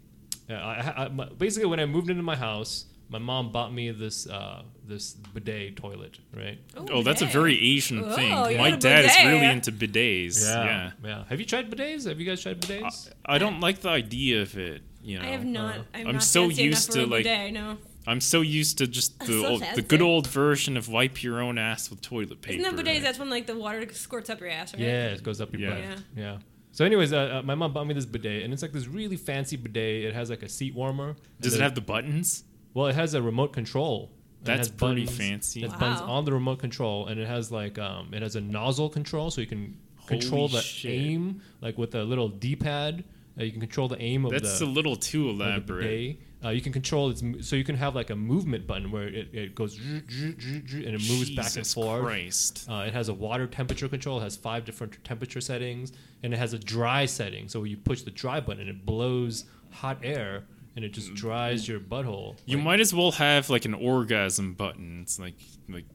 yeah, I, I, my, basically when I moved into my house, my mom bought me this uh, this bidet toilet, right? Oh, that's a very Asian Oh, thing. you My dad is really into bidets. Yeah. yeah. Have you tried bidets? Have you guys tried bidets? I don't like the idea of it. You know, I have not. uh, I'm, I'm not so used to, like, bidet, no. I'm so used to just the So old, the good old version of wipe your own ass with toilet paper. Isn't that bidets? That's when like the water squirts up your ass, right? yeah, it goes up your Yeah. butt. Yeah. Yeah. So, anyways, uh, uh, my mom bought me this bidet, and it's like this really fancy bidet. It has like a seat warmer. Does it have the buttons? Well, it has a remote control. That's pretty buttons- fancy. It has buttons on the remote control, and it has like um, it has a nozzle control, so you can control the shit. aim, like with a little D-pad. Uh, you can control the aim of the That's the, a little too elaborate. Uh, you can control its, mo- so you can have like a movement button where it, it goes and it moves back and Jesus forth. Christ. Uh, it has a water temperature control. It has five different temperature settings, and it has a dry setting. So you push the dry button, and it blows hot air, and it just mm, dries mm. your butthole. You Like- might as well have like an orgasm button. It's like like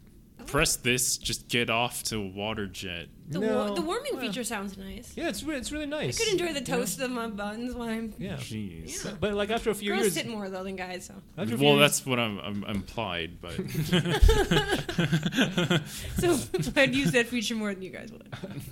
press this, just get off to a water jet. The, No. wa- the warming Well. feature sounds nice. Yeah, it's re- it's really nice. I could enjoy the You know? toast of my buns while I'm. Yeah. Jeez. Yeah. But like after a few Girls years, sit more though than guys, so. after a few Well, years- that's what I'm, I'm implied, but So I'd use that feature more than you guys would.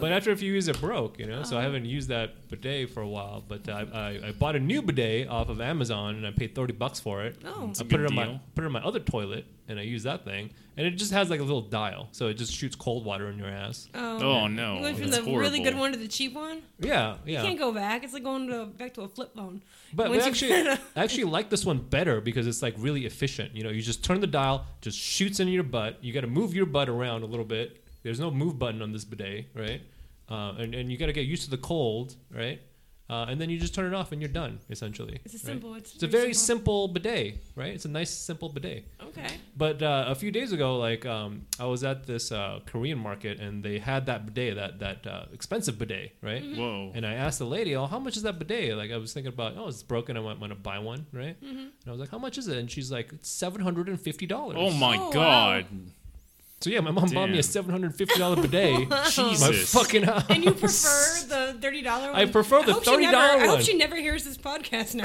But after a few years, it broke, you know. So Uh-huh. I haven't used that bidet for a while. But I, I, I bought a new bidet off of Amazon, and I paid thirty bucks for it. Oh. It's I a put it on my put it on my other toilet, and I use that thing, and it just has like a little dial, so it just shoots cold water in your ass. Oh no, You went from that's the really good one to the cheap one. Yeah, yeah. You can't go back. It's like going to, back to a flip phone. But, but Once you actually, get a- I actually like this one better because it's like really efficient. You know, you just turn the dial, just shoots into your butt. You got to move your butt around a little bit. There's no move button on this bidet, right? Uh, and and you got to get used to the cold, right? Uh, and then you just turn it off and you're done, essentially. It's a right? simple. It's, It's a very simple bidet, right? It's a nice, simple bidet. Okay. But uh, a few days ago, like um, I was at this uh, Korean market and they had that bidet, that that uh, expensive bidet, right? Mm-hmm. Whoa. And I asked the lady, "Oh, how much is that bidet?" Like I was thinking about, "Oh, it's broken. I might want to buy one, right?" Mm-hmm. And I was like, "How much is it?" And she's like, "It's seven hundred and fifty dollars." Oh my Oh, wow. God. So yeah, my mom bought me a seven hundred fifty dollar bidet. my Jesus. fucking house. And you prefer the thirty dollar one? I prefer the hope she $30 one. I hope one. she never hears this podcast now.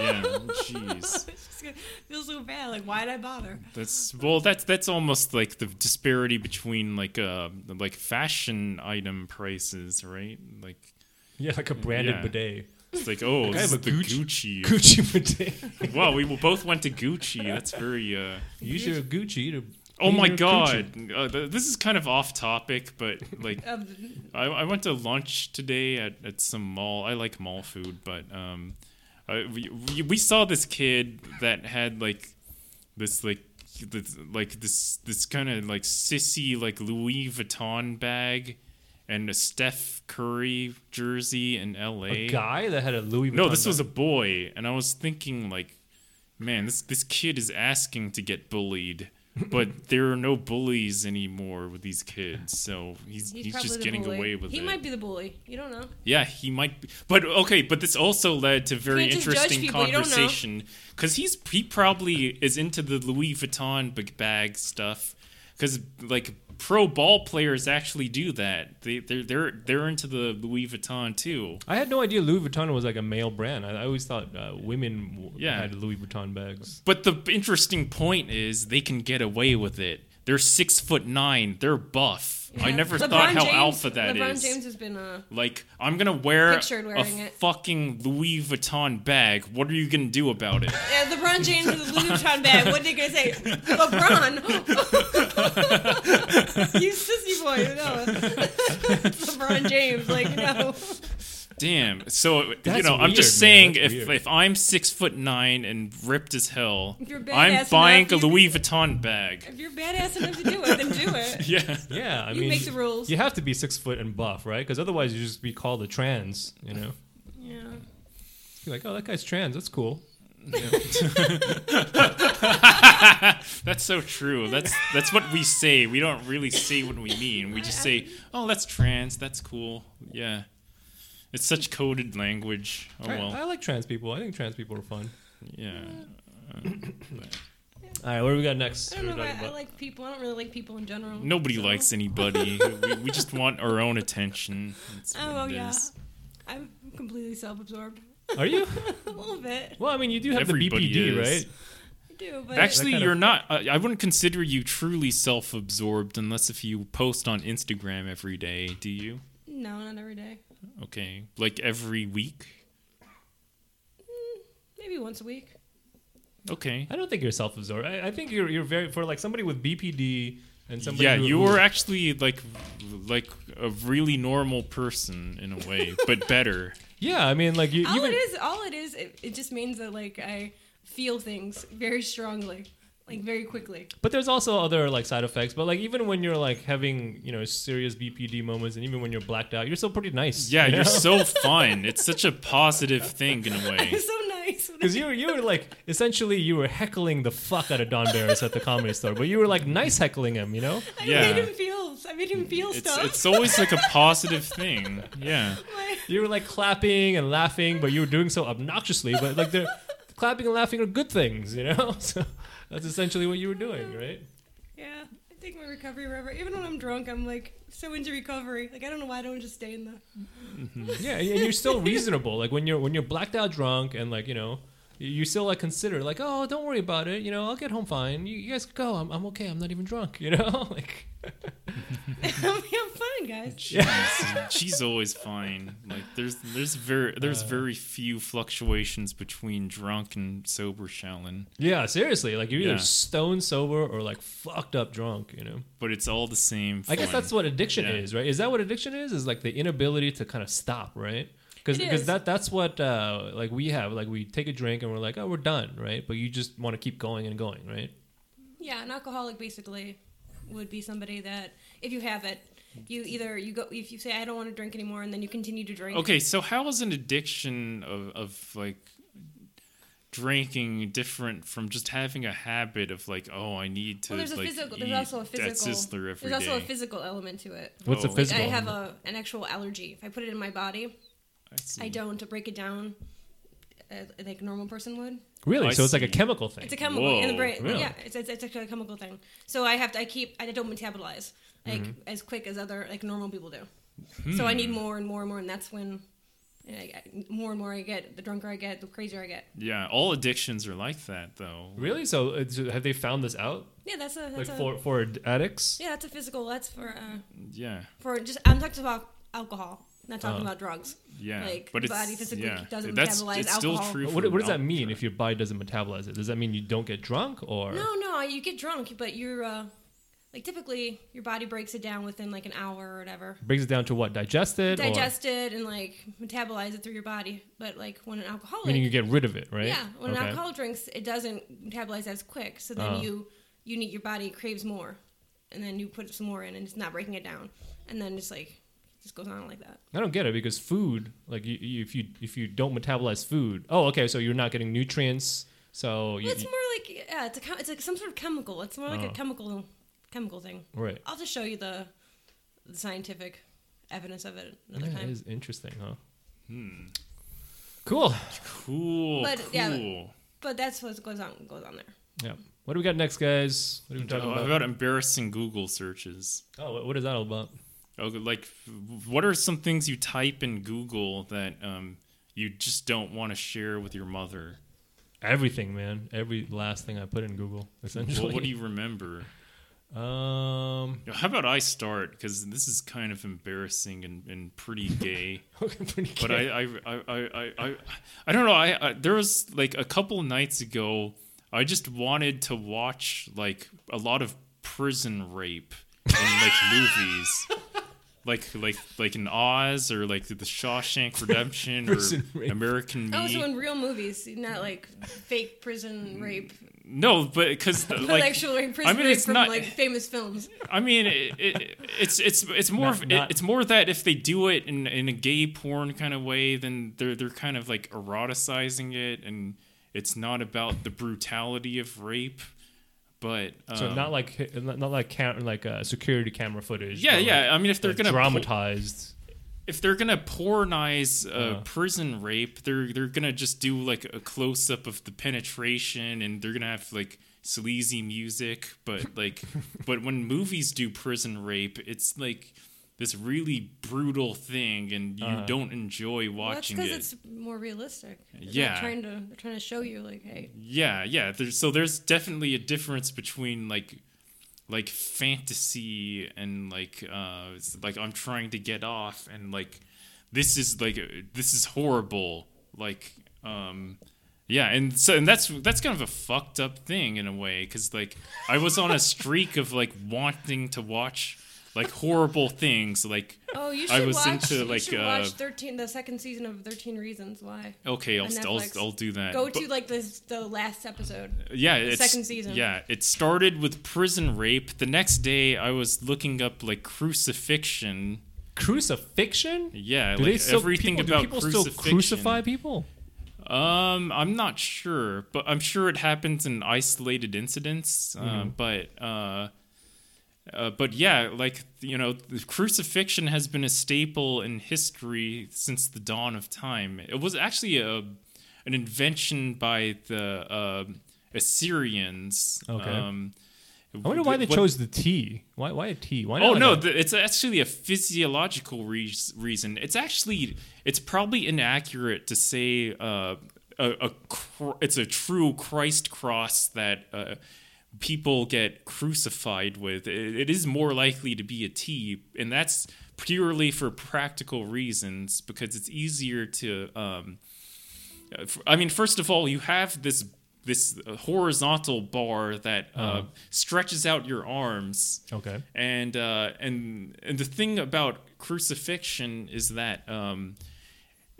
Yeah, jeez. It's gonna so bad. Like, why'd I bother? That's well. That's that's almost like the disparity between like uh like fashion item prices, right? Like yeah, like a branded Yeah. bidet, it's like oh, Like, I this have is a the Gucci- Gucci. Gucci bidet. wow, we both went to Gucci. That's very uh. Use your Gucci to. Oh my god, uh, th- this is kind of off topic, but like Um, I, I went to lunch today at, at some mall. I like mall food, but um, I, we, we we saw this kid that had like this like this, like this this kind of like sissy like Louis Vuitton bag and a Steph Curry jersey in L.A. A guy that had a Louis Vuitton. No, this was a boy, and I was thinking like, man, this this kid is asking to get bullied, but there are no bullies anymore with these kids, so he's he's, probably just getting bully. away with he it. He might be the bully. You don't know. yeah, he might. Be, but okay, but this also led to very Can't just judge interesting people, you don't know. conversation because he's he probably is into the Louis Vuitton bag stuff because like pro ball players actually do that. They they're they're they're into the Louis Vuitton too. I had no idea Louis Vuitton was like a male brand. I, I always thought uh, women w- Yeah. had Louis Vuitton bags. But the interesting point is they can get away with it. They're six foot nine. They're buff. I never LeBron thought how James- alpha that is. LeBron James has been uh, Like I'm gonna wear Pictured a wearing it. fucking Louis Vuitton bag. What are you gonna do about it? yeah, LeBron James with a Louis Vuitton bag. What are they gonna say? LeBron, you sissy boy. No, LeBron James. Like no. Damn. So you That's know, I'm just man. saying, That's if weird. if I'm six foot nine and ripped as hell, If you're I'm badass buying enough, a you- Louis Vuitton bag. If you're badass enough to do it, then do it. Yeah. Yeah, I You mean, make the rules. You have to be six foot and buff, right? Because otherwise, you just be called a trans. You know, Yeah. you're like, oh, that guy's trans. That's cool. That's so true. That's that's what we say. We don't really say what we mean. We just say, "Oh, that's trans. That's cool." Yeah. It's such coded language. Oh I, well. I like trans people. I think trans people are fun. Yeah. All right, what do we got next? I don't What know. we I, I like people. I don't really like people in general. Nobody so- likes anybody. we, we just want our own attention. That's Oh, yeah. is. I'm completely self-absorbed. Are you? a little bit. Well, I mean, you do have Everybody the BPD, is. right? I do, but Actually, you're not. I I wouldn't consider you truly self-absorbed unless if you post on Instagram every day. Do you? no, not every day. Okay, like every week. Mm, maybe once a week. Okay. I don't think you're self-absorbed. I, I think you're you're very for like somebody with BPD and somebody. yeah, who, you who- were actually like like a really normal person in a way, but better. Yeah, I mean, like you. All even, it is, all it is, it, it just means that like I feel things very strongly, like very quickly. But there's also other like side effects. But like even when you're like having you know serious BPD moments, and even when you're blacked out, you're still pretty nice. Yeah, you you're so fun. It's such a positive thing in a way. It's so nice. Because you were, you were like essentially you were heckling the fuck out of Don Barris at the comedy store, but you were like nice heckling him, you know? I Yeah. made him feel. I made him feel It's stuff. it's always like a positive thing. Yeah. Like, You were like clapping and laughing, but you were doing so obnoxiously. But like the clapping and laughing are good things, you know. So that's essentially what you were doing, right? yeah, I take my recovery wherever. Even when I'm drunk, I'm like so into recovery. Like I don't know why I don't just stay in the. Mm-hmm. Yeah, and you're still reasonable. Like when you're when you're blacked out drunk and like you know. You still like consider like oh don't worry about it you know I'll get home fine you, you guys go I'm, I'm okay I'm not even drunk you know like I'm fine, guys. Jeez, she's always fine. Like there's there's very there's uh. very few fluctuations between drunk and sober Shaolin, Yeah, seriously. Like you're either stone sober or like fucked up drunk. You know. but it's all the same. I guess that's what addiction Yeah. is, right? Is that what addiction is? Is like the inability to kind of stop, right? Because because that that's what uh, like we have. Like we take a drink and we're like, oh, we're done, right? But you just want to keep going and going, right? Yeah, an alcoholic basically would be somebody that if you have it, you either you go if you say I don't want to drink anymore, and then you continue to drink. Okay, so how is an addiction of, of like drinking different from just having a habit of like, oh, I need to Well, there's a like physical. There's also a physical. Every There's also a physical element to it. What's Oh. a Like, Like physical? I have a an actual allergy. If I put it in my body, I. I don't to break it down, uh, like a normal person would. really? I so it's like a chemical thing. It's a chemical in the brain. really? Yeah, it's, it's it's actually a chemical thing. So I have to. I keep. I don't metabolize like Mm-hmm. as quick as other like normal people do. So I need Hmm. more and more and more, and that's when. I, I- more and more I get, the drunker I get, the crazier I get. Yeah, all addictions are like that though. really? So uh, so have they found this out? Yeah, that's a that's Like a for for addicts? yeah, that's a physical. That's for uh, Yeah, for just. I'm talking about alcohol, not talking Oh. about drugs. yeah, Like, but the it's body physically yeah, doesn't that's metabolize it's still alcohol. true. What, what does that al- mean if your body doesn't metabolize it? Does that mean you don't get drunk or No, no, you get drunk, but you're uh, like typically your body breaks it down within like an hour or whatever. brings it down to what? Digested. it? or- digest it and like metabolize it through your body. But like when an alcoholic, meaning you get rid of it, right? yeah, when Okay. an alcoholic drinks, it doesn't metabolize as quick. So then Oh. you you need your body craves more, and then you put some more in, and it's not breaking it down, and then it's like it just goes on like that. I don't get it because food, like you, you, if you if you don't metabolize food, oh, okay, so you're not getting nutrients. So you, Well, it's more like yeah, it's a it's like some sort of chemical. It's more like Oh. a chemical chemical thing. right. I'll just show you the, the scientific evidence of it another Yeah, time. is interesting, huh? Hmm. Cool. Cool, But, cool. yeah. But that's what goes on goes on there. Yeah. What do we got next, guys? What are we talking Oh, about? about embarrassing Google searches. Oh, what- what is that all about? Oh, like, what are some things you type in Google that um, you just don't want to share with your mother? Everything, man. Every last thing I put in Google, essentially. Well, what do you remember? Um, How about I start? Because this is kind of embarrassing and, and pretty gay. pretty gay. but. I, I, I, I, I, I don't know. I, I there was like a couple nights ago. I just wanted to watch like a lot of prison rape in like movies, like like like in Oz or like the Shawshank Redemption or rape. American Me. Oh, so in real movies, not like fake prison rape, no, but because but like actual like, prison I mean, rape it's from not- like famous films. I mean, it, it, it's it's it's more Not- of- not- it's more that if they do it in in a gay porn kind of way, then they're they're kind of like eroticizing it, and it's not about the brutality of rape, but um, so not like not like cam- like uh, security camera footage. yeah yeah. like, I mean, if they're gonna po- dramatized. if they're gonna pornize uh, Uh. prison rape, they're they're gonna just do like a close up of the penetration, and they're gonna have like sleazy music. But like, but when movies do prison rape, it's like this really brutal thing, and you Uh. don't enjoy Well, that's watching because it. it's more realistic. They're Yeah. trying to they're trying to show you like, hey, Yeah, yeah. There's, so there's definitely a difference between like like fantasy and like uh it's like I'm trying to get off and like this is like uh, this is horrible. Like um yeah, and so and that's that's kind of a fucked up thing in a way cuz like I was on a streak of like wanting to watch like horrible things like oh, you I should was watch. into, you like, should uh, watch thirteen, the second season of Thirteen Reasons Why. okay, I'll I'll, I'll do that. Go But- to like the the last episode. yeah it's second season. yeah it started with prison rape the next day i was looking up like crucifixion Crucifixion? yeah Do like they still everything people, do about people still crucify people? um i'm not sure but i'm sure it happens in isolated incidents uh, Mm-hmm. but uh uh, but yeah, like you know, the crucifixion has been a staple in history since the dawn of time. It was actually a an invention by the uh, Assyrians. Okay. Um, I wonder why they what- chose the T. Why why a T? Why not Oh no, a- th- it's actually a physiological re- reason. It's actually it's probably inaccurate to say uh, a, a cr- it's a true Christ cross that uh, people get crucified with, it, it is more likely to be a T, and that's purely for practical reasons because it's easier to. Um, uh, I mean, first of all, you have this this uh, horizontal bar that uh, Uh-huh. stretches out your arms Okay. and uh, and and the thing about crucifixion is that um,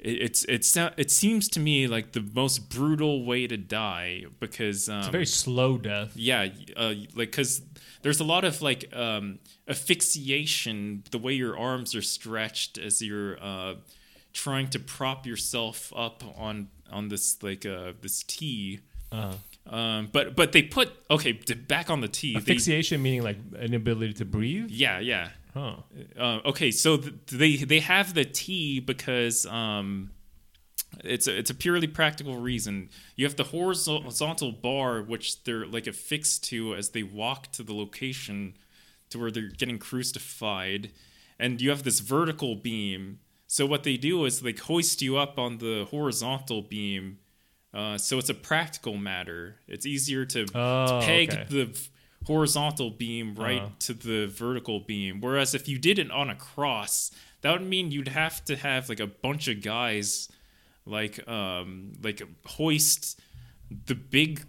it's it's it seems to me like the most brutal way to die because um, It's a very slow death. yeah uh, like because there's a lot of like um, asphyxiation the way your arms are stretched as you're uh, trying to prop yourself up on on this like uh, this T. Uh, Um, but but they put okay back on the T. they- asphyxiation meaning like an inability to breathe. yeah, yeah. Huh. Uh, okay, so th- they they have the T because um, it's a, it's a purely practical reason. You have the horizontal bar which they're like affixed to as they walk to the location to where they're getting crucified, and you have this vertical beam. So what they do is they hoist you up on the horizontal beam. Uh, so it's a practical matter. It's easier to, Oh, to peg okay. the horizontal beam right Uh-huh. to the vertical beam. Whereas if you did it on a cross, that would mean you'd have to have like a bunch of guys like um like hoist the big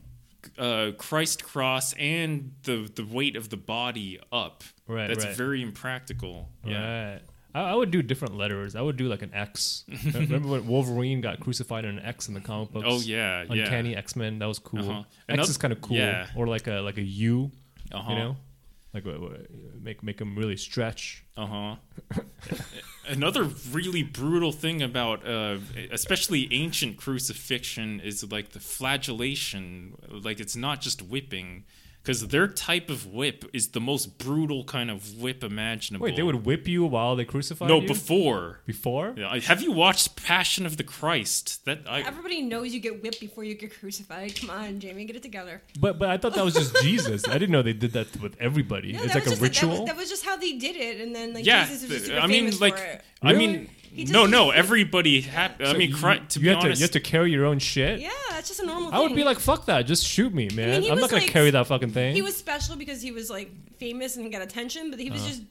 uh Christ cross and the the weight of the body up. Right, That's right. very impractical. Yeah. Right. I, would do different letters. I would do like an X. Remember when Wolverine got crucified in an X in the comic books? Oh yeah, yeah. Uncanny X Men. That was cool. Uh-huh. X Another- is kind of cool. yeah. Or like a like a U. Uh-huh. You know, like what, what, make make them really stretch. Uh huh. Another really brutal thing about, uh, especially ancient crucifixion, is like the flagellation. Like it's not just whipping, because their type of whip is the most brutal kind of whip imaginable. Wait, they would whip you while they crucified no you? before. before. Yeah, Have you watched Passion of the Christ? That I Everybody knows you get whipped before you get crucified. Come on, Jamie, get it together. But but I thought that was just Jesus. I didn't know they did that with everybody. No, it's that like was a just, that was- ritual. That was, just how they did it, and then like yeah. Jesus was just super I mean, famous like. I Really? mean, He no, no. Everybody. Hap- I So mean, you, Chri- to you be have honest, to you have to carry your own shit. Yeah, that's just a normal I thing. would be like, fuck that. Just shoot me, man. he I'm was, not gonna like, carry that fucking thing. He was special because he was like famous and got attention, but he was uh-huh. just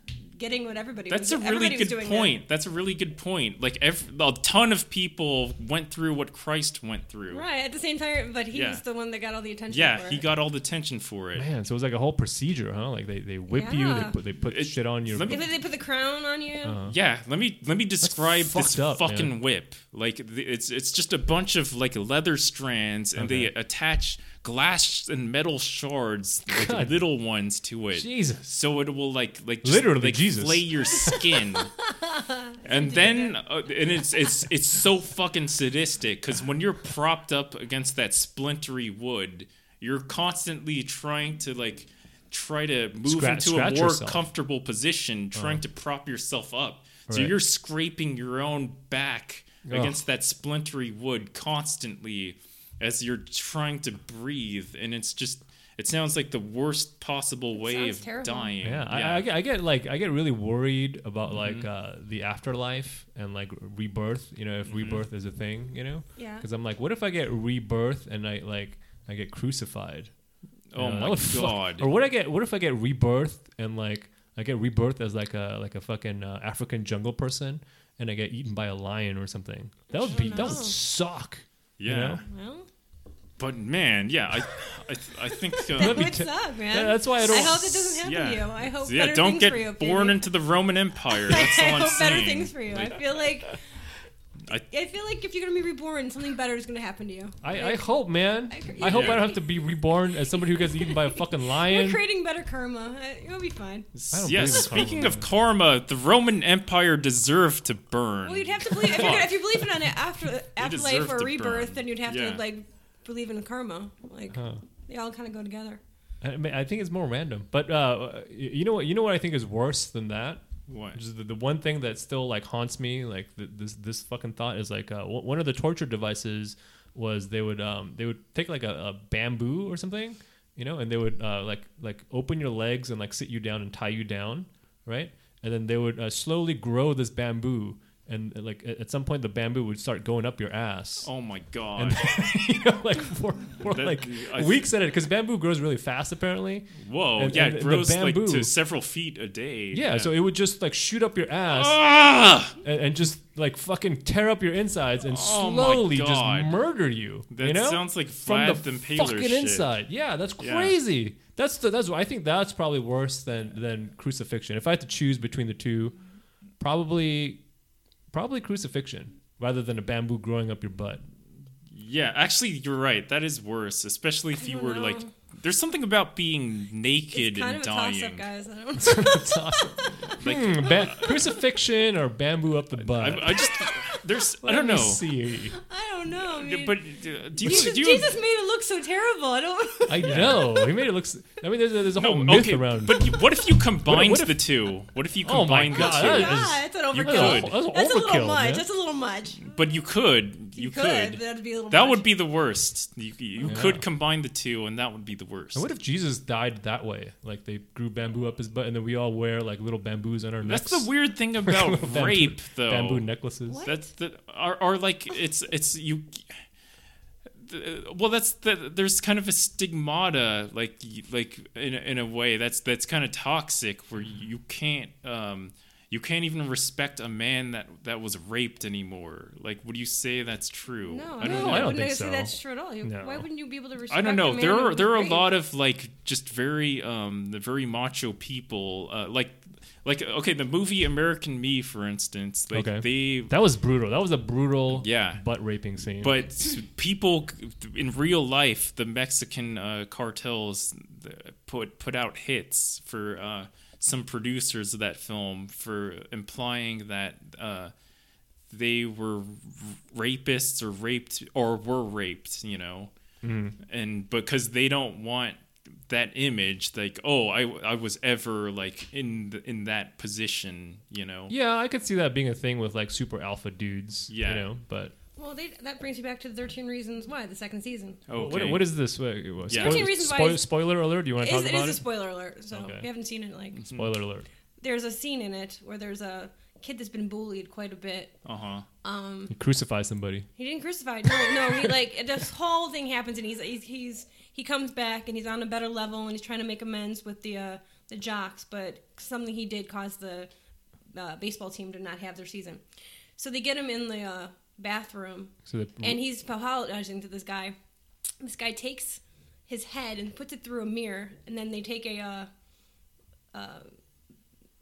getting what everybody. That's was a really good doing point. That's a really good point. Like ev a ton of people went through what Christ went through. Right at the same time, but he Yeah. was the one that got all the attention. Yeah, for he got all the attention for it. Man, so it was like a whole procedure, huh? Like they, they whip you, they put they put It- shit on you me- They, they put the crown on you. Uh-huh. Yeah, let me let me describe this up, fucking man. whip. Like th- it's it's just a bunch of like leather strands, and they attach glass and metal shards, like God. little ones, to it. Jesus. So it will like like just, Literally like, Jesus. flay your skin. and then uh, and it's it's it's so fucking sadistic because when you're propped up against that splintery wood, you're constantly trying to like try to move Scratch- into a more yourself. comfortable position, trying to prop yourself up. So Right. you're scraping your own back Ugh. against that splintery wood constantly as you're trying to breathe, and it's just. It sounds like the worst possible way sounds of terrible. dying. Yeah, I, I, get, I get like I get really worried about Mm-hmm. like uh, the afterlife and like rebirth. You know, if Mm-hmm. rebirth is a thing. You know, Yeah. because I'm like, what if I get rebirth and I like I get crucified? Oh You know, my would fuck- god. Or what I get? What if I get rebirth and like I get rebirth as like a like a fucking uh, African jungle person and I get eaten by a lion or something? That would be that would suck. Yeah. You know? Well, But man, yeah, I, I, I think. Uh, that be would t- suck, man. Yeah, that's why I don't- I hope that doesn't happen yeah, to you. I hope yeah, don't get for you. born into the Roman Empire. That's all I I'm hope saying. better things for you. I feel like I- I, feel like if you're gonna be reborn, something better is gonna happen to you. I, I hope, man. I agree. I hope Yeah. I don't have to be reborn as somebody who gets eaten by a fucking lion. We're creating better karma. You'll be fine. I Yes. believe Speaking karma. of karma, the Roman Empire deserved to burn. Well, you'd have to believe if you're, gonna, if you're believing on it after afterlife deserve or rebirth, burn. then you'd have Yeah. to like believe in karma. Like Huh. they all kind of go together. I, mean, I think it's more random. But uh, you know what? You know what I think is worse than that. What? Which the, the one thing that still like haunts me. Like th- this this fucking thought is like uh, w- one of the torture devices was they would um they would take like a, a bamboo or something, you know, and they would uh, like like open your legs and like sit you down and tie you down, right? And then they would uh, slowly grow this bamboo and uh, like at some point the bamboo would start going up your ass. Oh my god. And you know, like for, for That- like I- weeks at it, because bamboo grows really fast apparently. Whoa. and- yeah, and it grows like bamboo- to several feet a day. Yeah, so it would just like shoot up your ass Ah! and, and just like fucking tear up your insides and Oh slowly just murder you. That you know? sounds like from the fucking shit. inside. Yeah, that's Yeah. crazy. That's the that's I think that's probably worse than than crucifixion. If I had to choose between the two, probably probably crucifixion rather than a bamboo growing up your butt. Yeah, actually, you're right. That is worse, especially if you were know. like. There's something about being naked It's kind and of a dying. toss up, guys. I don't It's awesome. Like, Hmm, ba- crucifixion or bamboo up the butt. I, I just there's I Let don't me know. See. I don't know. I mean, But uh, do you, Jesus, do you Jesus made it look so terrible. I don't. I know. He made it look. s- I mean, there's a, there's a whole no, myth okay, around. but you, what if you combined what if- the two? What if you Oh my combined God, the that two? is- God, that's an You overkill. could. That's, That's a little overkill, much. man. That's a little much. But you could. You, could. could. but That'd be a little. That much. would be the worst. You, you Yeah. could combine the two, and that would be the worst. And what if Jesus died that way? Like they grew bamboo up his butt, and then we all wear like little bamboos on our That's necks. That's the weird thing about Bamboo- rape, though. bamboo necklaces. What? That's the are, are like it's it's you. Well, that's the, there's kind of a stigmata, like like in a, in a way that's that's kind of toxic, where you can't um you can't even respect a man that that was raped anymore. Like, would you say that's true? No, I don't No, know. I don't wouldn't think say so. that's true at all. No. Why wouldn't you be able to respect? I don't know. A man There are there are a lot of like just very um the very macho people uh, like like okay the movie American Me for instance like Okay. they That was brutal. That was a brutal Yeah. butt raping scene. but people in real life the Mexican uh, cartels put put out hits for uh, some producers of that film for implying that uh, they were rapists or raped or were raped you know and because they don't want that image like oh I, I was ever like in the, in that position you know yeah, I could see that being a thing with like super alpha dudes. Yeah. you know. But Well, they, that brings me back to the 13 Reasons Why, the second season. okay. what, what is this? Wait, what, Yeah. 13 Reasons Why spoil- is- spoiler alert. Do you want It to is, talk it is about a it? spoiler alert, so Okay. if you haven't seen it, like, Spoiler alert. there's a scene in it where there's a kid that's been bullied quite a bit. uh-huh Um, You crucify somebody. he didn't crucify. No, no, he like this whole thing happens, and he's he's, he's he comes back and he's on a better level, and he's trying to make amends with the uh, the jocks, but something he did caused the uh, baseball team to not have their season. So they get him in the uh, bathroom, So that and he's apologizing to this guy. This guy takes his head and puts it through a mirror, and then they take a uh, uh,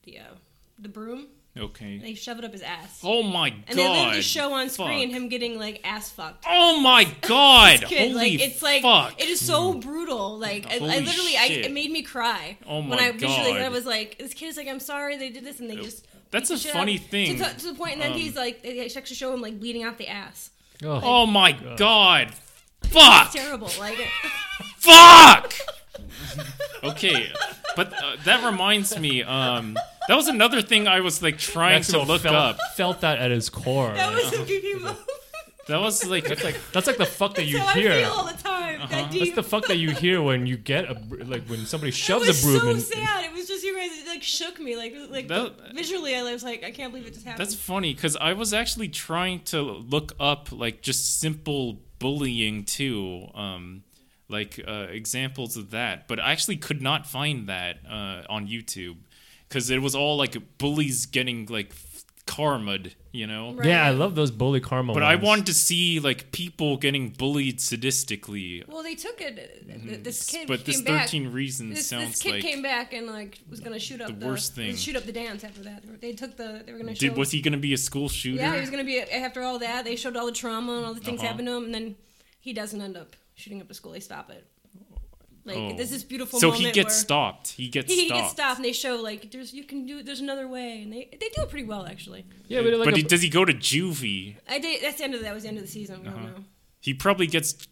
the uh, the broom okay they shove it up his ass. oh my god and they literally show on screen Fuck. him getting like ass fucked. Oh my god! Holy like it's like fuck! it is so brutal. Like I, I literally, I, it made me cry. Oh when my I visually, God. I was like, this kid is like, I'm sorry they did this, and they just. That's a the funny out thing. To, to the point, and then Um, he's like, they actually show him like bleeding out the ass. oh, oh my god! Fuck! It's terrible. Like, Fuck! okay, but uh, that reminds me. Um, that was another thing I was like trying Maximo to look felt, up. Felt that at his core. that was a goofy move. That was like, That's like that's like the fuck that That's you how hear. feel all the time. That That's the fuck that you hear when you get a like when somebody It shoves was a broom. so and, sad. It was just you guys. It like shook me. Like like That- visually, I was like, I can't believe it just happened. that's funny because I was actually trying to look up like just simple bullying too. Um, like uh, examples of that, but I actually could not find that uh, on YouTube because it was all like bullies getting like karma'd, you know. Right. Yeah, I love those bully karma. But I ones. wanted to see like people getting bullied sadistically. Well, they took it. th- This kid Mm-hmm. but came this back. 13 reasons This, sounds this kid like came back and like was gonna shoot up the the, worst thing. Shoot up the dance after that. They took the. They were gonna. did show, was he going to be a school shooter? Yeah, he was gonna be after all that. They showed all the trauma and all the things Uh-huh. happened to him, and then he doesn't end up shooting up the school. They stop it. Like Oh. this is beautiful. so moment he gets where stopped. He gets He, he stopped. gets stopped, and they show like there's you can do there's another way, and they they do it pretty well actually. Yeah, but, like but a- he, does he go to juvie? I did. That's the end of that was the end of the season. We Uh-huh. don't know. He probably gets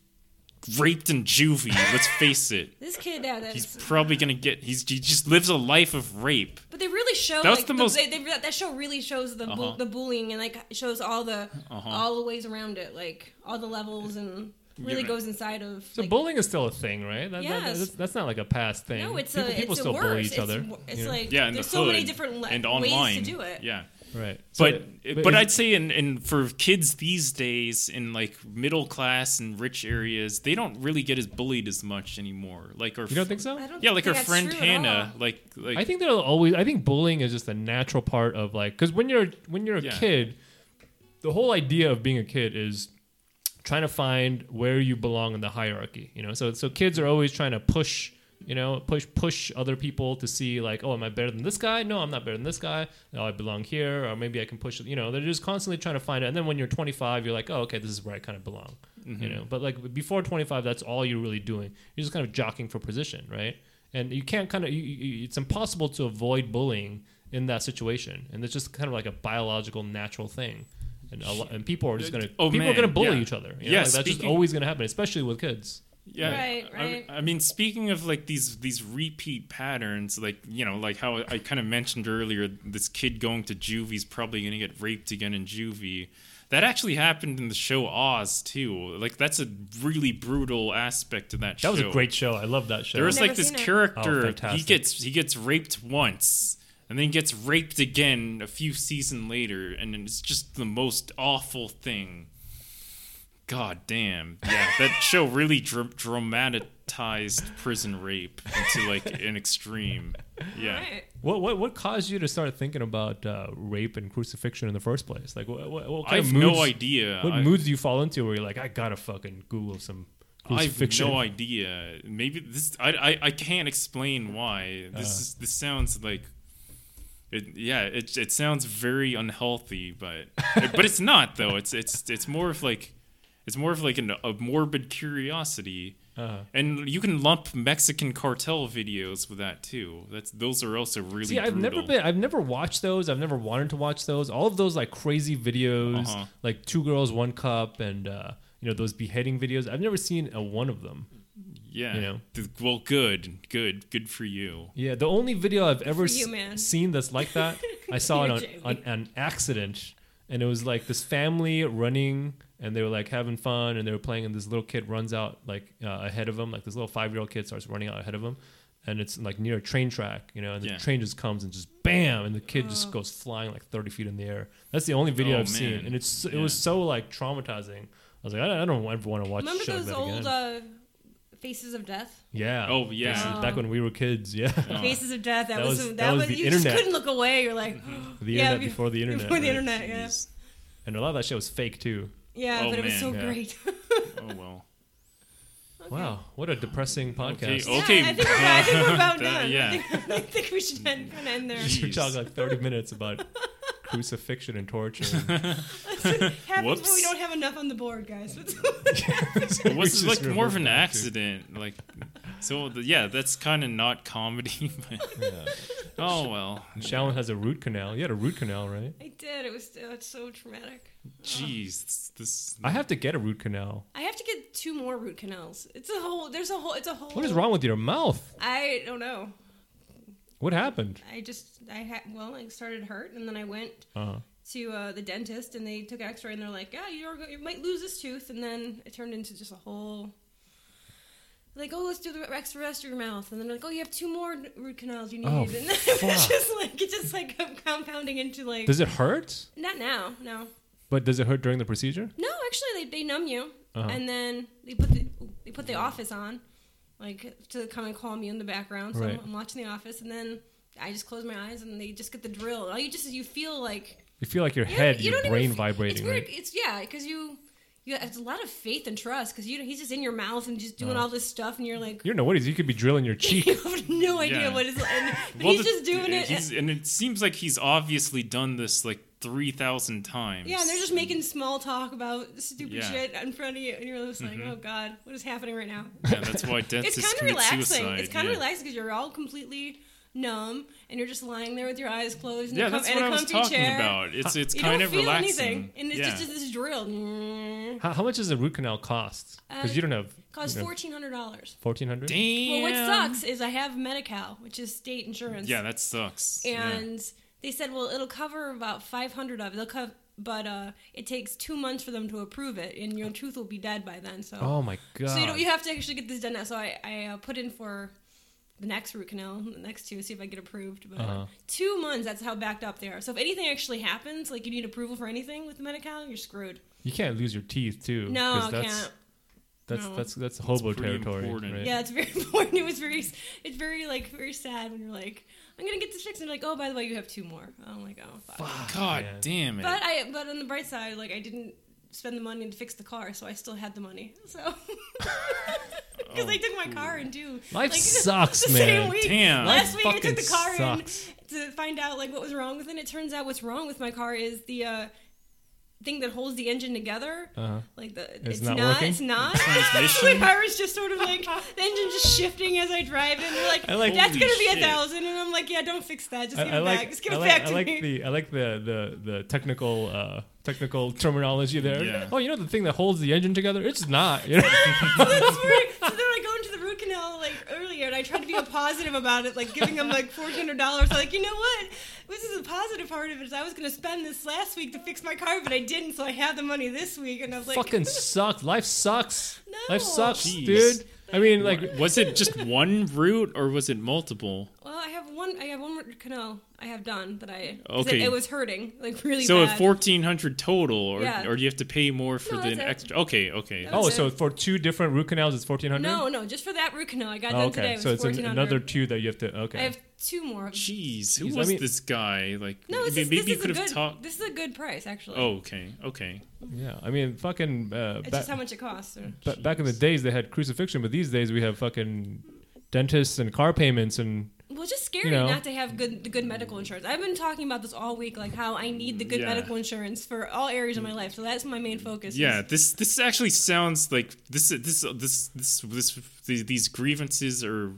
raped in juvie. let's face it. This kid, yeah, that's. He's probably gonna get. He's he just lives a life of rape. But they really show That like the the most- they, they, that show really shows the Uh-huh. the bullying and like shows all the Uh-huh. all the ways around it, like all the levels and really Yeah. goes inside of. so like, bullying is still a thing, right? That, that- Yes. that's, that's not like a past thing. No, it's people, a people it's still a bully worse. each other. wo- It's you know? like Yeah, in there's the so hood many different le- and ways online. to do it. Yeah, Right. But So- but, I'd say in, in for kids these days in like middle class and rich areas, they don't really get as bullied as much anymore. Like our you don't think so? I don't yeah, like our friend Hannah, like like I think they'll always. I think bullying is just a natural part of like because when you're when you're a Yeah. kid, the whole idea of being a kid is trying to find where you belong in the hierarchy. You know, so so kids are always trying to push. You know, push push other people to see like, oh, am I better than this guy? No, I'm not better than this guy. Oh, I belong here, or maybe I can push. You know, they're just constantly trying to find it. And then when you're 25, you're like, oh, okay, this is where I kind of belong. You mm-hmm. know, but like before 25, that's all you're really doing. You're just kind of jockeying for position, right? And you can't kind of. You, you, it's impossible to avoid bullying in that situation, and it's just kind of like a biological, natural thing. And a lo- and people are just gonna Oh, people are gonna bully yeah. each other. You know? Yeah, like, that's just always gonna happen, especially with kids. Yeah, Right, I- right. I, mean, speaking of like these these repeat patterns, like you know, like how I kind of mentioned earlier, this kid going to juvie's probably gonna get raped again in juvie. That actually happened in the show Oz too. Like that's a really brutal aspect of that That show. That was a great show. I love that show. There was Never like this seen it. Oh, character. he gets he gets raped once, and then gets raped again a few seasons later, and it's just the most awful thing. God damn! Yeah, that show really dra- dramatized prison rape into like an extreme. Yeah. Right. What what what caused you to start thinking about uh, rape and crucifixion in the first place? Like, what, what, what I have of moods, no idea. What I, moods do you fall into where you're like, I gotta fucking Google some crucifixion? I have no idea. Maybe this. I, I, I can't explain why. This Uh. is this sounds like. It, yeah, it, it sounds very unhealthy, but but it's not though. It's it's it's more of like it's more of like an, a morbid curiosity, Uh-huh. and you can lump Mexican cartel videos with that too. That's those are also really. See, I've never been. I've never watched those. I've never wanted to watch those. All of those like crazy videos, Uh-huh. like two girls, one cup, and uh, you know those beheading videos. I've never seen a one of them. Yeah. you know. Well, good, good, good for you. Yeah, the only video I've ever you, s- seen that's like that, I saw it You're on, on an accident, and it was like this family running, and they were like having fun, and they were playing, and this little kid runs out like uh, ahead of them, like this little five year old kid starts running out ahead of them, and it's like near a train track, you know, and the Yeah. train just comes and just bam, and the kid Oh. just goes flying like thirty feet in the air. That's the only video Oh, I've seen, and it's it Yeah. was so like traumatizing. I was like, I, I don't ever want to watch Remember shit like those that old uh, Faces of Death? yeah. Oh, yeah. This is back when we were kids. Yeah. Oh. Faces of Death. That, That was, was- that, that was was, the you just couldn't look away. You're like, The Yeah, internet before the internet. before the right? internet. Yeah, Jeez. And a lot of that shit was fake too. yeah, Oh, but it was man. so Yeah. great. Oh well. Wow, what a depressing podcast. Okay. Okay. Yeah, I think we're, I think we're about Uh, done. yeah. I, think, I think we should end, kind of end there. We talked like 30 minutes about crucifixion and torture. and- Happens when Whoops. we don't have enough on the board, guys. It was just like more of an back to- accident. Like, so the, yeah, that's kind of not comedy. But, oh well. Shallon has a root canal. You had a root canal, right? I did. It was uh, it's so traumatic. Jeez, this, this I have to get a root canal. I have to get two more root canals. It's a whole. There's a whole. It's a whole. What is wrong with your mouth? I don't know. What happened? I just I had well I started hurt and then I went Uh, to uh, the dentist and they took an X-ray and they're like yeah you're you might lose this tooth and then it turned into just a whole like oh let's do the rest rest of your mouth and then like oh you have two more root canals you need Oh, and then it's just like it's just like compounding into like does it hurt? not now no But does it hurt during the procedure? no actually they, they numb you Uh-huh. and then they put the they put the office on like to kind of call me in the background so Right. I'm, I'm watching the office and then I just close my eyes and they just get the drill all you just you feel like You feel like your you head, you your don't even brain vibrating, It's weird. right? It's yeah, because you, you it's a lot of faith and trust because you know he's just in your mouth and just doing Uh. all this stuff and you're like You don't know what it is. You could be drilling your cheek. you have no idea Yeah. what it's like. And, but Well, he's the- just doing it. He's, and it seems like he's obviously done this like three thousand times. yeah, and they're just making small talk about stupid Yeah. shit in front of you, and you're just like, Mhm. "Oh God, what is happening right now?" Yeah, that's why it's dentists kind of relaxing. suicide. it's kind of yeah. relaxing because you're all completely numb and you're just lying there with your eyes closed in Yeah, a, com- that's what a I was comfy talking chair. about. It's it's You kind don't of feel relaxing. anything, and it's yeah. just this drill. Mm. How, how much does a root canal cost? Because Uh, you don't have Costs you know, fourteen hundred dollars. fourteen hundred. Damn. Well, what sucks is I have Medi-Cal, which is state insurance. Yeah, that sucks. Yeah. And they said, well, it'll cover about 500 of it. They'll co- but uh, it takes two months for them to approve it, and your tooth will be dead by then. So, Oh my god. so you, don't, you have to actually get this done now. So I, I uh, put in for the next root canal, the next two, see if I get approved. But Uh-huh. two months, that's how backed up they are. So if anything actually happens, like you need approval for anything with the Medi-Cal, you're screwed. You can't lose your teeth too. No, 'cause I that's, can't. That's No. that's that's that's hobo territory. Right? Yeah, it's very important. It was very, it's very like very sad when you're like, I'm gonna get this fixed, and they're like, oh, by the way, you have two more. I'm like, oh, fuck. God man. damn it. But I, but on the bright side, like I didn't spend the money to fix the car, so I still had the money. So because I took my car in too. Life like, sucks, the man. Same week. Damn. Last Life week I took the car sucks. in to find out like what was wrong with it. And it turns out what's wrong with my car is the uh, thing that holds the engine together. Uh-huh. Like the It's it's, not not, working? it's not. Transmission? the car is just sort of like the engine just shifting as I drive, and they're like, like- "That's gonna be a thousand. and I'm like, "Yeah, don't fix that. Just I, give I it like back. Just give I it like, back I like me." the I like the the the technical uh technical terminology there. Yeah. Oh, you know the thing that holds the engine together? It's not. You know? so that's where, so then I go into the root canal like earlier, and I tried to be a positive about it, like giving them like fourteen hundred dollars. Like, you know what? This is a positive part of it. Is I was going to spend this last week to fix my car, but I didn't, so I have the money this week. And I was like, Fucking sucks. Life sucks. No. Life sucks, Jeez. dude. I mean, like, was it just one root or was it multiple? well, I have one. I have one root canal I have done that I Okay. It, it was hurting like really So bad. a fourteen hundred total, or Yeah. or do you have to pay more for No, the extra? Okay, okay. That oh, was so it. for two different root canals, it's fourteen hundred. no, no, just for that root canal I got Oh, done okay, today. It so it's an, another two that you have to. Okay. I have two more. Jeez, who Jeez, I was mean- this guy? Like, No, this maybe, is, maybe this you could a have good. talked. This is a good price actually. Oh, okay, okay. yeah, I mean, fucking. Uh, it's ba- just how much it costs. so. ba- back in the days, they had crucifixion, but these days we have fucking dentists and car payments and Well, it's just scary You know. not to have good the good medical insurance. I've been talking about this all week, like how I need the good Yeah. medical insurance for all areas of my life. So that's my main focus. is- Yeah, this this actually sounds like this this this this this, these, these grievances are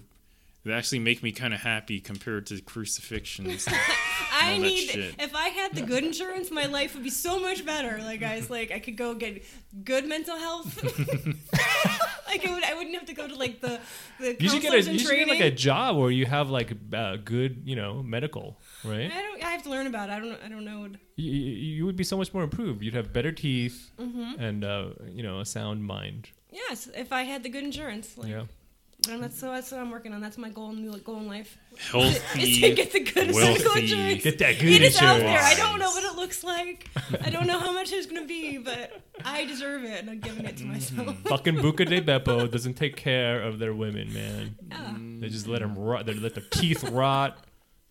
they actually make me kind of happy compared to crucifixions. I need. shit. If I had the good insurance, my life would be so much better. Like guys, like I could go get good mental health. like I would, I wouldn't have to go to like the the you should get a you in should get like a job where you have like uh, good you know medical right. I don't. I have to learn about. it. I don't. I don't know. You, you you would be so much more improved. You'd have better teeth Mm-hmm. and uh, you know a sound mind. Yes, if I had the good insurance. Like, Yeah. And that's so that's what I'm working on. That's my goal in goal in life. Is to Healthy. get the good wealthy. medical insurance. Get that good It is out there. I don't know what it looks like. I don't know how much it's gonna be, but I deserve it, and I'm giving it to mm-hmm. myself. Fucking Buca di Beppo doesn't take care of their women, man. Yeah. They just let them rot. They let their teeth rot.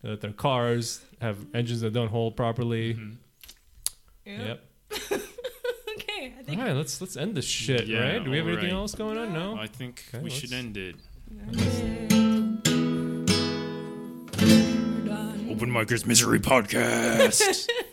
They let their cars have engines that don't hold properly. Yeah. Yep. okay, I think right, let's let's end this shit, Yeah, right? Do we have all anything right. else going on? No. I think Okay, we should let's- end it. we're. Open Micers Misery Podcast.